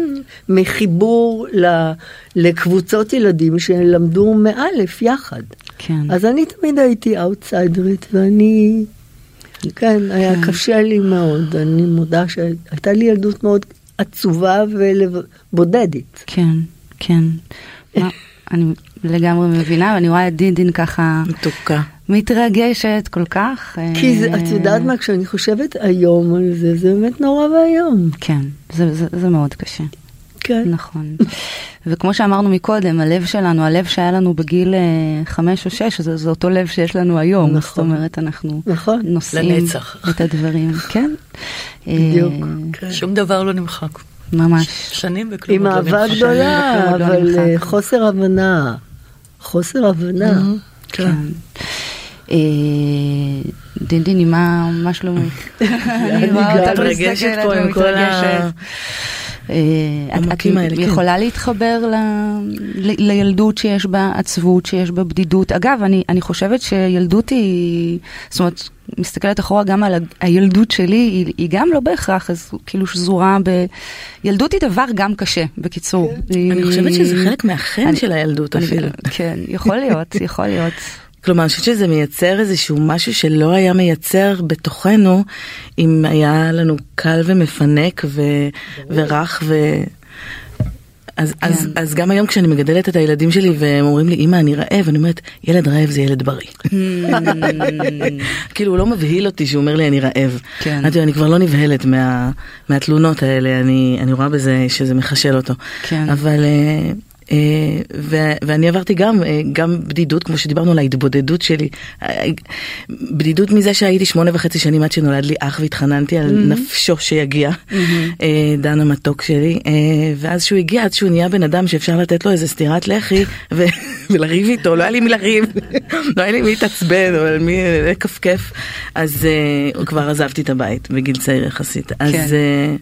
מחיבור ל- לקבוצות ילדים שלמדו מאלף יחד. כן. אז אני תמיד הייתי אאוטסיידרית, ואני, כן, היה קשה לי מאוד. אני מודה שהייתה לי ילדות מאוד עצובה ובודדת. כן, כן. מה, אני לגמרי מבינה, ואני רואה את דינדין ככה מתוקה. מתרגשת כל כך. כי זה, אה, את יודעת מה, כשאני חושבת היום על זה, זה באמת נורא ואיום. כן, זה, זה, זה מאוד קשה. כן. נכון. וכמו שאמרנו מקודם, הלב שלנו, הלב שהיה לנו בגיל אה, חמש או שש, זה, זה אותו לב שיש לנו היום. נכון. זאת אומרת, אנחנו נכון. נושאים לנצח. את הדברים. כן. בדיוק. אה, שום דבר לא נמחק. ממש. שנים וכלום עם לא אהבה. גדולה, לא אבל. אה, חוסר הבנה. חוסר הבנה. כן. אה, דינדיני, מה שלומך? אני רואה אותך מתרגשת פה עם כל ה-. אה, את- כן. יכולה להתחבר לילדות שיש בה עצבות, שיש בה בדידות. אגב, אני, חושבת שילדות היא, זאת אומרת, מסתכלת אחורה גם על הילדות שלי, היא, גם לא בהכרח, אז כאילו שזורה ב... ילדות היא דבר גם קשה, בקיצור. היא- אני חושבת שזה חלק מהחן של הילדות אפילו. כן, יכול להיות, יכול להיות. כלומר, אני חושבת שזה מייצר איזשהו משהו שלא היה מייצר בתוכנו, אם היה לנו קל ומפנק ו... ורך ו... אז, אז, כן. אז גם היום כשאני מגדלת את הילדים שלי והם אומרים לי אמא אני רעב אני אומרת ילד רעב זה ילד בריא. כאילו הוא לא מבהיל אותי שהוא אומר לי אני רעב. כן. לו, אני כבר לא נבהלת מה, מהתלונות האלה אני, אני רואה בזה שזה מחשל אותו. כן. אבל אה, ו- ואני עברתי גם אה, גם בדידות כמו שדיברנו על ההתבודדות שלי. אה, בדידות מזה שהייתי שמונה וחצי שנים עד שנולד לי אח והתחננתי על נפשו שיגיע אה, דן המתוק שלי אה, ואז שהוא הגיע עד שהוא נהיה בן אדם שאפשר לתת לו איזה סטירת לחי ו- ולריב איתו לא היה לי מי לריב לא היה לי מי להתעצבן או על מי לכפכף. אז אה, כבר עזבתי את הבית בגיל צעיר יחסית. אז. כן. אה,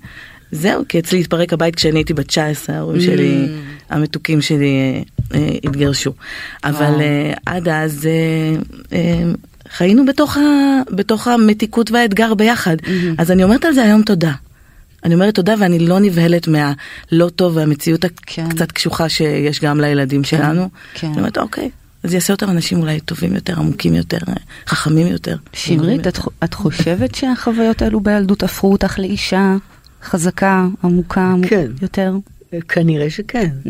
זהו, כי אצלי התפרק הבית כשאני הייתי בת 19, ההורים שלי, המתוקים שלי אה, אה, התגרשו. אבל אה, עד אז חיינו בתוך, ה, בתוך המתיקות והאתגר ביחד. אז אני אומרת על זה היום תודה. אני אומרת תודה ואני לא נבהלת מהלא טוב והמציאות כן. הקצת קשוחה שיש גם לילדים שלנו. כן. אני אומרת אוקיי, אז יעשה אותם אנשים אולי טובים יותר, עמוקים יותר, חכמים יותר. שמרית, את, את חושבת שהחוויות האלו בילדות הפכו אותך לאישה חזקה, עמוקה כן. יותר? כנראה שכן.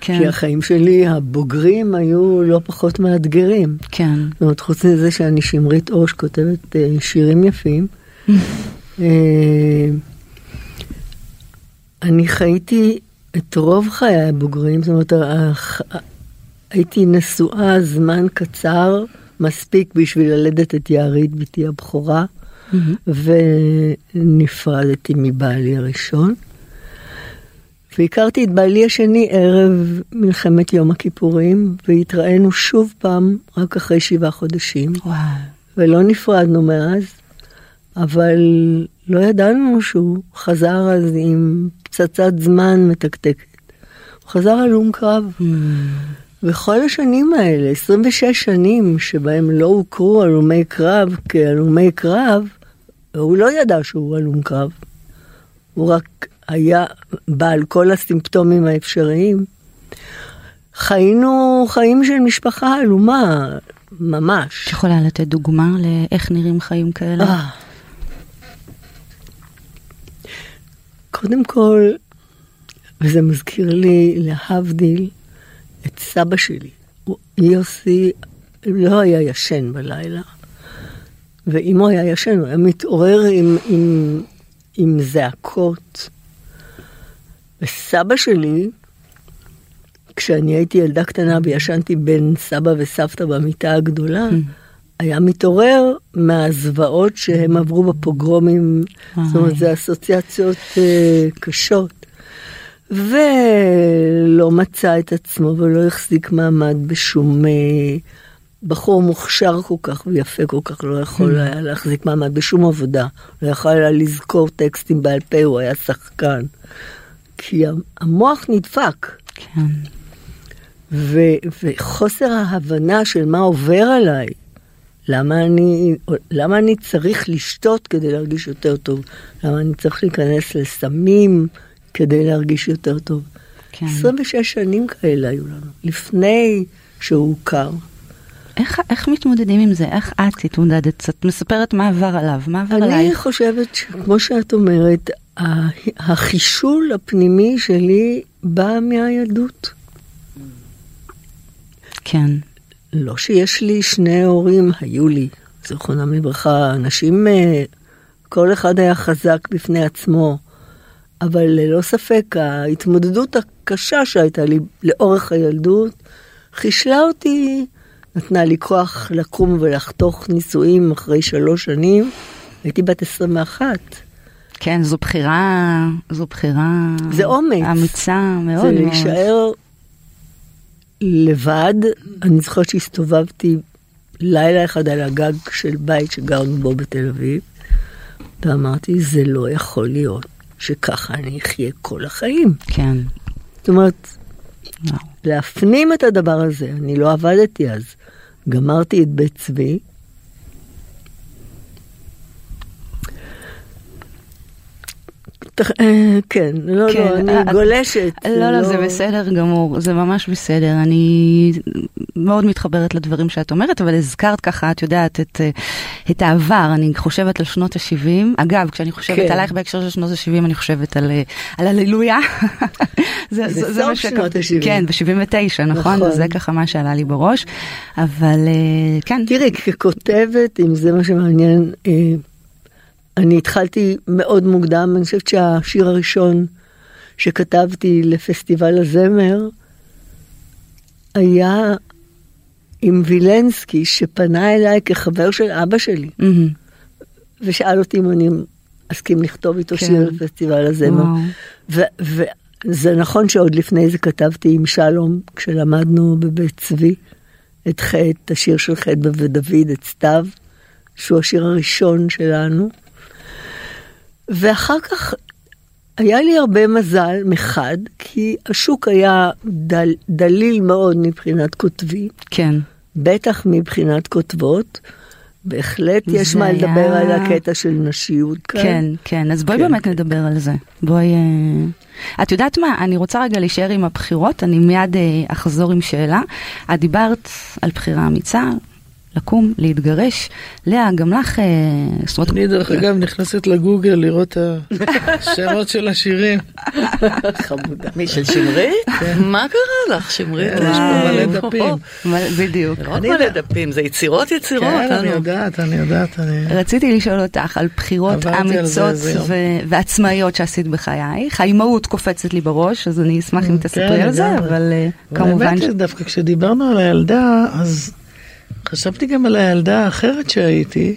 כן, כי החיים שלי הבוגרים היו לא פחות מאתגרים. כן. זאת אומרת, חוץ מזה שאני שמרית אוש כותבת אה, שירים יפים, אה, אני חייתי את רוב חיי הבוגרים, זאת אומרת, הח- הייתי נשואה זמן קצר מספיק בשביל ללדת את יערית, בתי הבכורה, ונפרדתי מבעלי הראשון. והכרתי את בעלי השני ערב מלחמת יום הכיפורים, והתראינו שוב פעם רק אחרי שבעה חודשים, וואו. ולא נפרדנו מאז, אבל לא ידענו שהוא חזר אז עם פצצת זמן מתקתקת. הוא חזר הלום קרב. וכל השנים האלה, 26 שנים שבהם לא הוכרו הלומי קרב כהלומי קרב, הוא לא ידע שהוא הלום קרב. הוא רק היה בעל כל הסימפטומים האפשריים. חיינו חיים של משפחה עלומה, ממש. את יכולה לתת דוגמה לאיך נראים חיים כאלה? אה. קודם כל, וזה מזכיר לי להבדיל את סבא שלי. יוסי לא היה ישן בלילה, ואם הוא היה ישן, הוא היה מתעורר עם, עם, עם זעקות. וסבא שלי, כשאני הייתי ילדה קטנה וישנתי בין סבא וסבתא במיטה הגדולה, היה מתעורר מהזוועות שהם עברו בפוגרומים, זאת אומרת, זה אסוציאציות אה, קשות. ולא מצא את עצמו ולא החזיק מעמד בשום... אה, בחור מוכשר כל כך ויפה כל כך לא יכול היה להחזיק מעמד בשום עבודה. לא יכול היה לזכור טקסטים בעל פה, הוא היה שחקן. כי המוח נדפק. למה אני, למה אני צריך לשתות כדי להרגיש יותר טוב? למה אני צריך להיכנס לסמים כדי להרגיש יותר טוב? כן. 26 שנים כאלה היו לנו, לפני שהוא הוכר. איך, איך מתמודדים עם זה? איך את התמודדת? את מספרת מה עבר עליו, מה עבר אני עלייך? חושבת שכמו שאת אומרת, החישול הפנימי שלי בא מהילדות. כן, לא שיש לי שני הורים, היו לי, זיכרונם לברכה, אנשים, אה, כל אחד היה חזק בפני עצמו, אבל ללא ספק ההתמודדות הקשה שהייתה לי לאורך הילדות, חישלה אותי, נתנה לי כוח לקום ולחתוך נישואים אחרי שלוש שנים, הייתי בת 21. כן, זו בחירה, זו בחירה... זה אומץ. אמיצה מאוד זה. להישאר לבד. אני זוכרת שהסתובבתי לילה אחד על הגג של בית שגרנו בו בתל אביב, ואמרתי, זה לא יכול להיות שככה אני אחיה כל החיים. כן, זאת אומרת, וואו. להפנים את הדבר הזה, אני לא עבדתי אז. גמרתי את בית צבי. תח- אה, כן, לא, כן, לא, אני אה, גולשת. לא, לא, זה בסדר גמור, זה ממש בסדר. אני מאוד מתחברת לדברים שאת אומרת, אבל הזכרת ככה, את יודעת, את, אה, את העבר, אני חושבת על שנות ה-70. אגב, כשאני חושבת כן. עלייך בהקשר של שנות ה-70, אני חושבת על, אה, על הללויה. זה סוף שנות ה-שבעים. כן, ב-79, נכון? נכון. זה ככה מה שעלה לי בראש. אבל אה, כן, תראי, ככותבת, אם זה מה שמעניין, אה, אני התחלתי מאוד מוקדם, אני חושבת שהשיר הראשון שכתבתי לפסטיבל הזמר היה עם וילנסקי, שפנה אליי כחבר של אבא שלי, מהמם, ושאל אותי אם אני אסכים לכתוב איתו כן. שיר לפסטיבל הזמר. ו- וזה נכון שעוד לפני זה כתבתי עם שלום, כשלמדנו בבית צבי, את חטא, השיר של חטא ודוד, את סתיו, שהוא השיר הראשון שלנו. ואחר כך היה לי הרבה מזל מחד, כי השוק היה דל, דליל מאוד מבחינת כותבים, כן. בטח מבחינת כותבות. בהחלט יש מה היה- לדבר על הקטע של נשיות כאן. כן, כן, אז בואי כן, באמת נדבר על זה. בואי... אה, את יודעת מה, אני רוצה רגע להישאר עם הבחירות, אני מיד אה, אחזור עם שאלה. את דיברת על בחירה אמיצה, לקום, להתגרש. לאה, גם לך, אה, זאת אומרת, אני דרך אגב נכנסת לגוגל לראות את השמות של השירים. חמודה. מי של שמרית? מה קרה לך, שמרית? כן, יש פה מלא דפים. בדיוק. לא רק אני מלא. דפים, זה יצירות יצירות. כן, אני. יודעת, אני יודעת, אני... רציתי לשאול אותך על בחירות אמיצות ועצמאיות שעשית בחייך. האימהות קופצת לי בראש, אז אני אשמח אם תספרי כן, על זה. אבל אה, אבל כמובן... האמת שדווקא כשדיברנו על הילדה, אז חשבתי גם על הילדה האחרת שהייתי,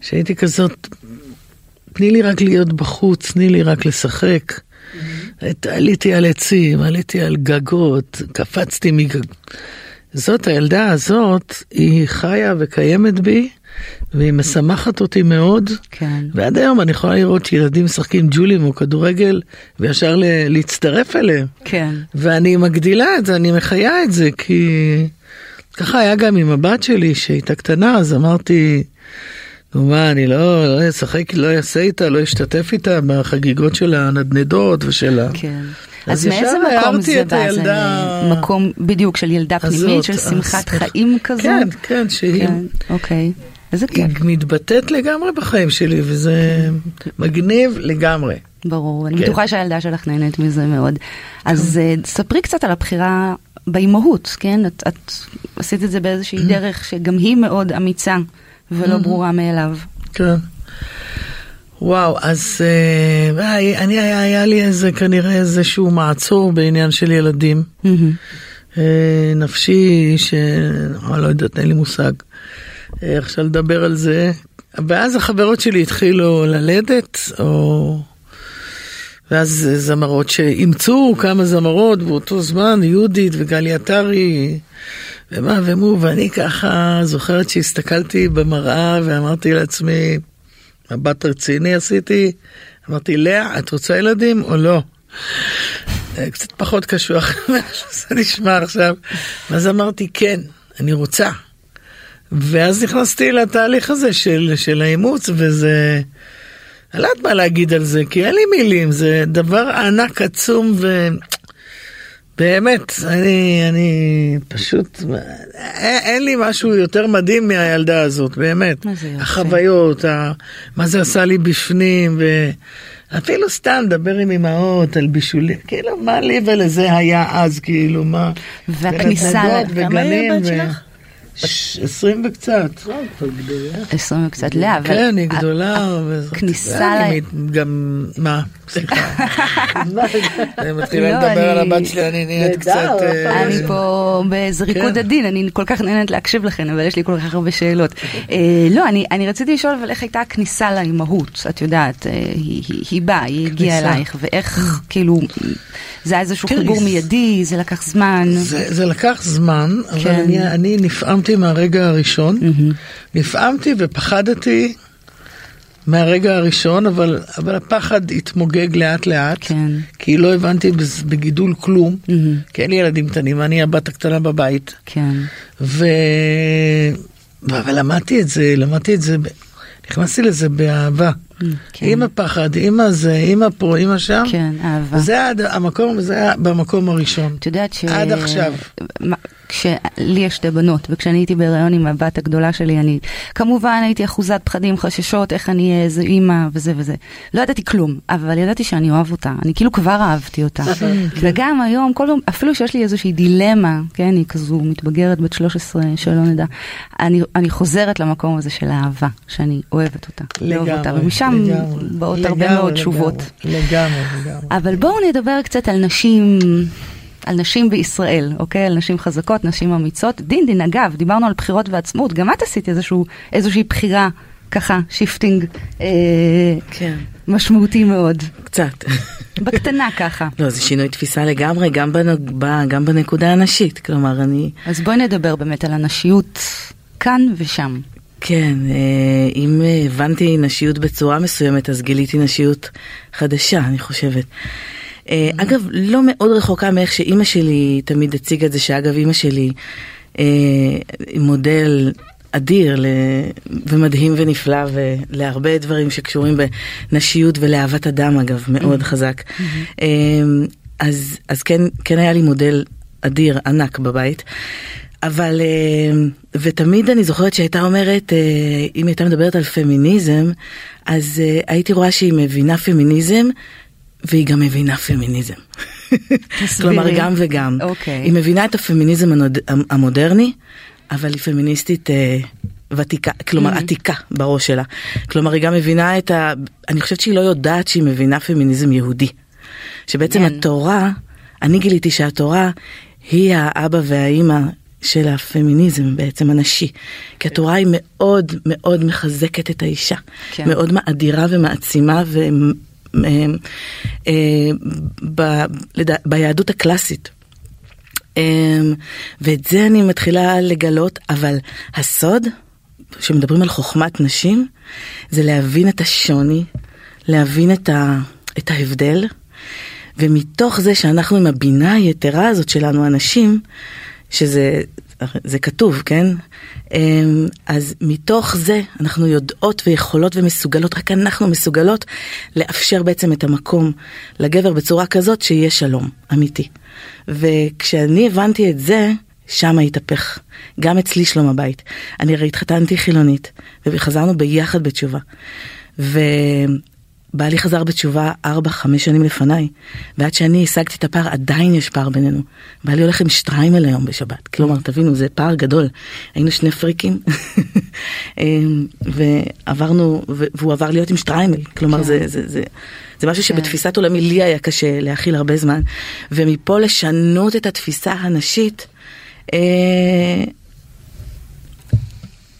שהייתי כזאת, תני לי רק להיות בחוץ, תני לי רק לשחק. את- עליתי על עצים, עליתי על גגות, קפצתי מגג... זאת הילדה הזאת, היא חיה וקיימת בי, והיא משמחת אותי מאוד. כן. ועד היום אני יכולה לראות שילדים משחקים ג'ולים או כדורגל, וישר ל- להצטרף אליהם. כן. ואני מגדילה את זה, אני מחיה את זה, כי ככה היה גם עם הבת שלי שהייתה קטנה, אז אמרתי, נו מה, אני לא, לא אשחק, לא אעשה איתה, לא אשתתף איתה בחגיגות של הנדנדות ושל ה... כן. אז אז מאיזה מקום זה בא? זה הילדה מקום בדיוק של ילדה פנימית, הזאת, של שמחת אז- חיים כזו? כן, כן, שהיא כן, אוקיי. איזה היא כיף, מתבטאת לגמרי בחיים שלי, וזה מגניב לגמרי. ברור. אני כן. בטוחה שהילדה שלך נהנית מזה מאוד. אז אה, ספרי קצת על הבחירה באימהות, כן? את את עשית את זה באיזושהי דרך שגם היא מאוד אמיצה ולא ברורה מאליו. כן. וואו, אז אה, אני, היה, היה לי איזה, כנראה איזשהו מעצור בעניין של ילדים. מהמם. אה, נפשי, ש... אה, לא יודעת, אין לי מושג איך אפשר לדבר על זה. ואז החברות שלי התחילו ללדת, או... ואז זמרות שאימצו כמה זמרות באותו זמן, יהודית וגלי עטרי, ומה ומו, ואני ככה זוכרת שהסתכלתי במראה ואמרתי לעצמי, מבט רציני עשיתי, אמרתי, לאה, את רוצה ילדים או לא? אה, קצת פחות קשוח ממה שזה נשמע עכשיו. ואז אמרתי, כן, אני רוצה. ואז נכנסתי לתהליך הזה של, של האימוץ, וזה... אני לא יודעת מה להגיד על זה, כי אין לי מילים, זה דבר ענק עצום ו... באמת, אני, אני פשוט, אין, אין לי משהו יותר מדהים מהילדה הזאת, באמת. מה זה יופי. החוויות, ה, מה זה עשה לי בפנים, ואפילו סתם לדבר עם אמהות על בישולים, כאילו, מה לי ולזה היה אז, כאילו, מה... והכניסה, כמה היא הבת שלך? ש- עשרים וקצת. עשרים וקצת לאה, אבל כן, היא גדולה. וזאת- הכניסה אני ל- גם, מה? סליחה. אני לא, מתחילה לדבר על אני- הבת שלי, אני נהיית קצת... אה, אני פה באיזה ריקוד כן. עדין, אני כל כך נהנית להקשיב לכם, אבל יש לי כל כך הרבה שאלות. אה, לא, אני, אני רציתי לשאול, אבל איך הייתה הכניסה לאימהות? את יודעת, אה, היא, באה, היא הגיעה. אלייך, ואיך, כאילו, זה היה איזשהו חיבור מיידי, זה לקח זמן. זה, זה לקח זמן, אבל כן. אני, אני נפעמתי מהרגע הראשון. נפעמתי ופחדתי מהרגע הראשון, אבל, אבל הפחד התמוגג לאט לאט. כן. כי לא הבנתי בגידול כלום, מהמם. כי אין לי ילדים קטנים, אני הבת הקטנה בבית. כן, ו... ולמדתי את זה, למדתי את זה. נכנסתי לזה באהבה. כן. עם הפחד, עם הזה, עם הפה, עם השם. כן, אהבה. זה הד- המקום, זה במקום הראשון. את יודעת ש... עד עכשיו. כשלי יש שתי בנות, וכשאני הייתי בהיריון עם הבת הגדולה שלי, אני כמובן הייתי אחוזת פחדים, חששות, איך אני אהיה איזה אימא וזה וזה. לא ידעתי כלום, אבל ידעתי שאני אוהב אותה, אני כאילו כבר אהבתי אותה. וגם היום, כל פעם, אפילו שיש לי איזושהי דילמה, כן, היא כזו מתבגרת בת 13, שלא נדע, אני, אני חוזרת למקום הזה של האהבה, שאני אוהבת אותה. לאהוב אותה, ומשם לגמרי, באות לגמרי, הרבה מאוד לגמרי, תשובות. לגמרי, לגמרי. אבל בואו נדבר קצת על נשים, על נשים בישראל, אוקיי? על נשים חזקות, נשים אמיצות. דין דין, אגב, דיברנו על בחירות ועצמאות, גם את עשית איזשהו, איזושהי בחירה, ככה, shifting אה, כן, משמעותי מאוד. קצת. בקטנה ככה. לא, זה שינוי תפיסה לגמרי, גם, בנ... ב- גם בנקודה הנשית. כלומר, אני... אז בואי נדבר באמת על הנשיות כאן ושם. כן, אה, אם הבנתי נשיות בצורה מסוימת, אז גיליתי נשיות חדשה, אני חושבת. אה, אגב, לא מאוד רחוקה מאיך שאימא שלי תמיד הציגה את זה, שאגב, אימא שלי אה, מודל אדיר. ומדהים ונפלא ולהרבה דברים שקשורים בנשיות ולאהבת אדם, אגב, מאוד חזק. אה, אז, אז כן, כן היה לי מודל אדיר, ענק בבית. אבל, אה, ותמיד אני זוכרת שהייתה אומרת, אה, אם הייתה מדברת על פמיניזם, אז אה, הייתי רואה שהיא מבינה פמיניזם, והיא גם מבינה פמיניזם. כלומר, גם וגם. אוקיי. היא מבינה את הפמיניזם המודרני, אבל היא פמיניסטית ותיקה, כלומר Mm-hmm. עתיקה בראש שלה. כלומר, היא גם מבינה את ה... אני חושבת שהיא לא יודעת שהיא מבינה פמיניזם יהודי. שבעצם מעניין. התורה, אני גיליתי שהתורה היא האבא והאימא של הפמיניזם בעצם הנשי. כי התורה היא מאוד מאוד מחזקת את האישה. כן. מאוד מאדירה ומעצימה ו... אה, אה, ב- ביהדות הקלאסית. אמ, ואת זה אני מתחילה לגלות, אבל הסוד, כשמדברים על חוכמת נשים, זה להבין את השוני, להבין את, ה, את ההבדל, ומתוך זה שאנחנו עם הבינה היתרה הזאת שלנו, הנשים, שזה זה כתוב, כן? אמ, אז מתוך זה אנחנו יודעות ויכולות ומסוגלות, רק אנחנו מסוגלות לאפשר בעצם את המקום לגבר בצורה כזאת שיהיה שלום אמיתי. וכשאני הבנתי את זה, שם התהפך. גם אצלי שלום הבית. אני הרי התחתנתי חילונית, וחזרנו ביחד בתשובה. ובעלי חזר בתשובה 4-5 שנים לפניי, ועד שאני השגתי את הפער, עדיין יש פער בינינו. בעלי הולך עם שטריימל היום בשבת. כלומר, תבינו, זה פער גדול. היינו שני פריקים, אמ, ועברנו, והוא עבר להיות עם שטריימל. כלומר, זה, זה, זה, זה משהו שבתפיסת עולמי לי היה קשה להכיל הרבה זמן. ומפה לשנות את התפיסה הנשית, אה,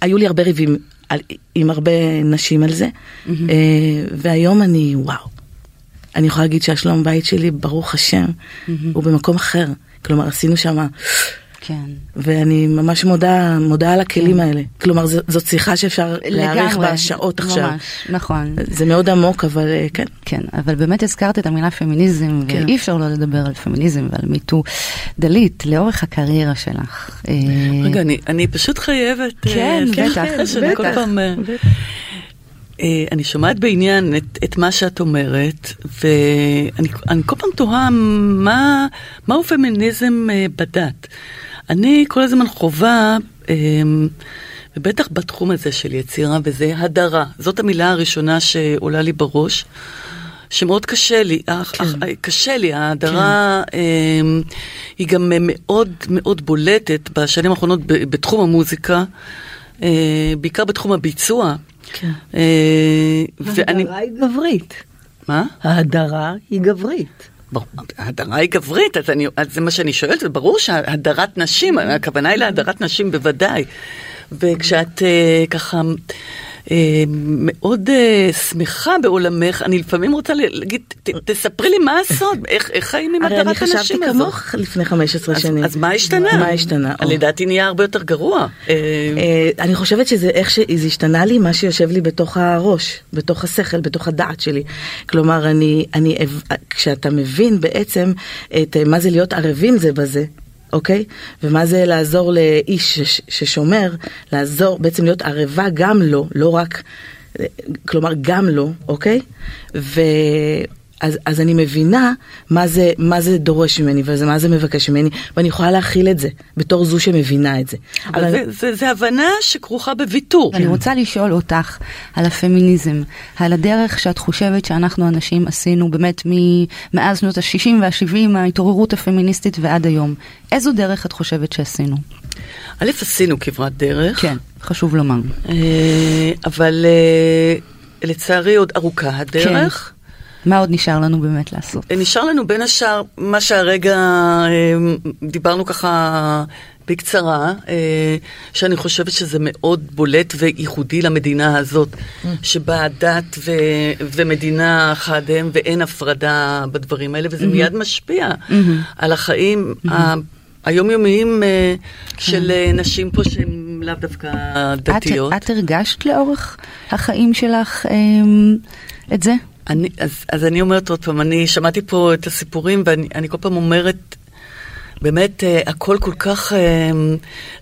היו לי הרבה ריבים על, עם הרבה נשים על זה, mm-hmm. והיום אני, וואו, אני יכולה להגיד שהשלום בית שלי, ברוך השם, mm-hmm. הוא במקום אחר. כלומר, עשינו שם כן. ואני ממש מודה, מודה על הכלים האלה. כלומר, ז- זאת שיחה שאפשר להאריך בה שעות עכשיו. ממש, נכון. זה מאוד עמוק, אבל אה, כן. כן, אבל באמת הזכרת את המילה פמיניזם, כן. ואי אפשר לא לדבר על פמיניזם ועל מיטו. דלית, לאורך הקריירה שלך. אה, רגע, אני, אני פשוט חייבת... כן, אה, בטח, כן, שאני כל בטח. פעם... אה, אה, אני שומעת בעניין את, את מה שאת אומרת, ואני אני כל פעם תוהה מה, מהו פמיניזם אה, בדת. אני כל הזמן חווה, אה, ובטח בתחום הזה של יצירה, וזה הדרה. זאת המילה הראשונה שעולה לי בראש. שמאוד קשה לי, אך, אך, קשה לי, ההדרה כן. היא גם מאוד מאוד בולטת בשנים האחרונות בתחום המוזיקה, אה, בעיקר בתחום הביצוע. כן. אה, ואני... ההדרה היא גברית. מה? ההדרה היא גברית. ההדרה היא גברית, אז, אני, אז זה מה שאני שואלת, וברור שהדרת נשים, הכוונה היא להדרת נשים בוודאי. וכשאת אה, ככה מאוד אה, שמחה בעולמך, אני לפעמים רוצה להגיד, תספרי לי מה הסוד, איך, חיים עם הרי אני הדרת חשבתי הנשים הזאת. כמוך לפני 15 אז, שנים. אז מה השתנה? מה השתנה? לדעתי נהיה הרבה יותר גרוע. אה, אה, אני חושבת שזה איך שזה השתנה לי, מה שיושב לי בתוך הראש, בתוך השכל, בתוך הדעת שלי. כלומר, אני, אני, כשאתה מבין בעצם את אה, מה זה להיות ערבים זה בזה, אוקיי? ומה זה לעזור לאיש שש- ששומר, לעזור, בעצם להיות ערבה גם לו, לא רק, אה, כלומר גם לו, אוקיי? ו... אז, אז אני מבינה מה זה, מה זה דורש ממני ומה זה מבקש ממני, ואני יכולה להכיל את זה בתור זו שמבינה את זה. אבל זה, זה, זה הבנה שכרוכה בוויתור. אני רוצה לשאול אותך על הפמיניזם, על הדרך שאת חושבת שאנחנו הנשים עשינו באמת מאז שנות ה-60 וה-70, ההתעוררות הפמיניסטית ועד היום. איזו דרך את חושבת שעשינו? א', עשינו כברת דרך. כן, חשוב לומר. אה, אבל אה, לצערי עוד ארוכה הדרך. מה עוד נשאר לנו באמת לעשות? נשאר לנו בין השאר מה שהרגע אה, דיברנו ככה בקצרה, אה, שאני חושבת שזה מאוד בולט וייחודי למדינה הזאת, שבה דת ו- ומדינה חד הם ואין הפרדה בדברים האלה, וזה מיד משפיע על החיים היומיומיים אה, של אה, נשים פה שהן לאו דווקא דתיות. את, את הרגשת לאורך החיים שלך את זה? אני, אז, אז אני אומרת עוד פעם, אני שמעתי פה את הסיפורים ואני אני כל פעם אומרת, באמת uh, הכל כל כך uh,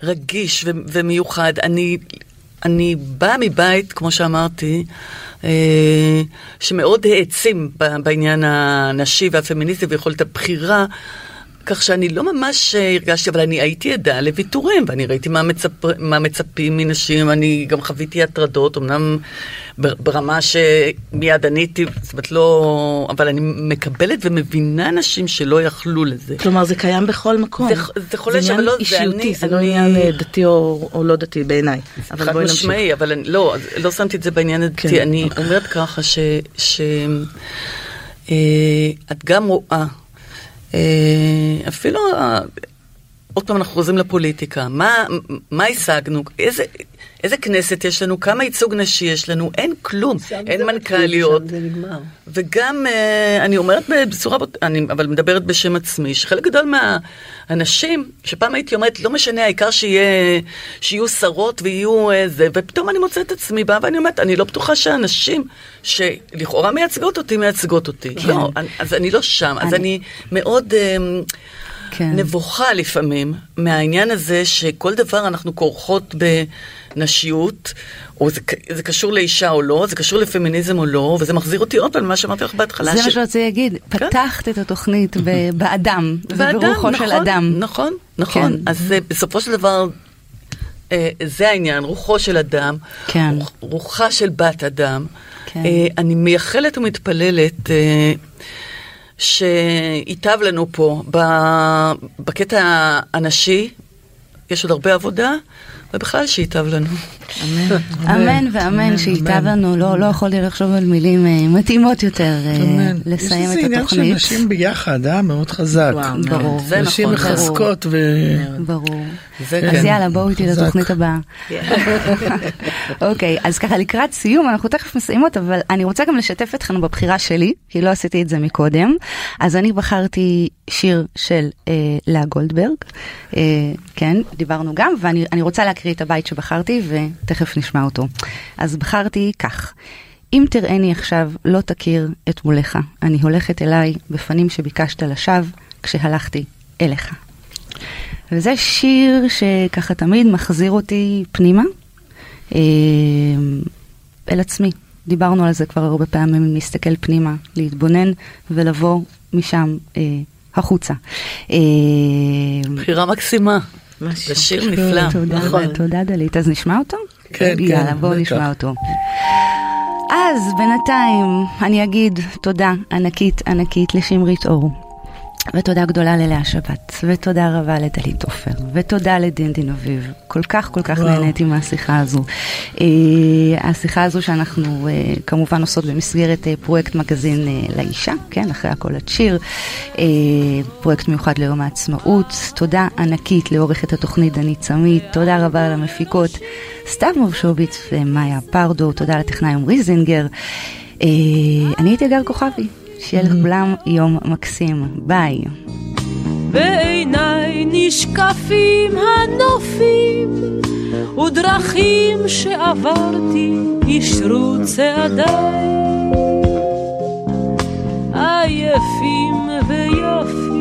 רגיש ו, ומיוחד. אני, אני באה מבית, כמו שאמרתי, uh, שמאוד העצים בעניין הנשי והפמיניסטי ויכולת הבחירה. כך שאני לא ממש אה, הרגשתי, אבל אני הייתי עדה לוויתורים, ואני ראיתי מה, מצפ... מה מצפים מנשים, אני גם חוויתי הטרדות, אמנם בר- ברמה שמיד עניתי, זאת אומרת לא... אבל אני מקבלת ומבינה נשים שלא יכלו לזה. כלומר, זה קיים בכל מקום. זה- זה חולש, אבל לא, זה אישיותי, אני- זה לא אני- עניין אה, דתי או, או לא דתי בעיניי. חד. משמעי, אבל אני, לא, לא שמתי את זה בעניין הדתי. כן. אני אומרת ככה ש... ש אה, את גם רואה, אה, אפילו, אה, עוד פעם אנחנו חוזרים לפוליטיקה, מה, מה השגנו? איזה... איזה כנסת יש לנו? כמה ייצוג נשי יש לנו? אין כלום, אין מנכ"ליות. שם זה נגמר. וגם, אה, אני אומרת בצורה, אני אבל מדברת בשם עצמי, שחלק גדול מהאנשים, שפעם הייתי אומרת, לא משנה, העיקר שיהיה, שיהיו שרות ויהיו אה, זה, ופתאום אני מוצאת את עצמי באה ואני אומרת, אני לא בטוחה שהנשים שלכאורה מייצגות אותי, מייצגות אותי. לא, אני- אז אני לא שם, אז אני- אני מאוד... אה, כן. נבוכה לפעמים מהעניין הזה שכל דבר אנחנו כורכות בנשיות, או זה, זה קשור לאישה או לא, זה קשור לפמיניזם או לא, וזה מחזיר אותי עוד פעם למה שאמרתי לך בהתחלה. זה ש- מה שרציתי להגיד, כן. פתחת את התוכנית באדם, וברוחו נכון, של אדם. נכון, נכון. כן. אז אה, בסופו של דבר, אה, זה העניין, רוחו של אדם, כן. רוח, רוחה של בת אדם. כן. אה, אני מייחלת ומתפללת שייטב לנו פה בקטע הנשי, יש עוד הרבה עבודה, ובכלל שייטב לנו. אמן. אמן ואמן שייטב לנו, לא, לא יכולתי לחשוב על מילים אה, מתאימות יותר אה. לסיים את יש איזה התוכנית. עניין של נשים ביחד, אה? מאוד חזק. וואו, ברור, זה נשים נכון, מחזקות ו... ברור. זה אז כן. יאללה, בואו איתי. לתוכנית הבאה. אוקיי, אז ככה לקראת סיום, אנחנו תכף מסיימות, אבל אני רוצה גם לשתף אתכם בבחירה שלי, כי לא עשיתי את זה מקודם. אז אני בחרתי שיר של אה, לאה גולדברג, אה, כן, דיברנו גם, ואני אני רוצה להקריא את הבית שבחרתי, ותכף נשמע אותו. אז בחרתי כך. אם תראני עכשיו, לא תכיר את מולך. אני הולכת אליי בפנים שביקשת לשווא, כשהלכתי אליך. וזה שיר שככה תמיד מחזיר אותי פנימה, אה, אל עצמי. דיברנו על זה כבר הרבה פעמים, להסתכל פנימה, להתבונן ולבוא משם אה, החוצה. אה, בחירה מקסימה. זה שיר נפלא. תודה, נכון. תודה דלית. אז נשמע אותו? כן, יאללה, כן, בואו בטח. נשמע אותו. אז בינתיים אני אגיד תודה ענקית ענקית לשמרית אור. ותודה גדולה ללאה שבת, ותודה רבה לדלית עופר, ותודה לדינדין אביב. כל כך כל כך וואו. נהניתי מהשיחה הזו. אה, השיחה הזו שאנחנו אה, כמובן עושות במסגרת אה, פרויקט מגזין אה, לאישה, כן, אחרי הכל את שיר, אה, פרויקט מיוחד ליום העצמאות. תודה ענקית לעורכת התוכנית דנית צמית, תודה רבה למפיקות סתיו מורשוביץ ומאיה פרדו, תודה לטכנאי עמרי זינגר. אה, אני הייתי גר כוכבי, שיהיה לכולם יום מקסים. ביי. בעיניי נשקפים הנופים ודרכים שעברתי אישרו צעדיי עייפים ויפים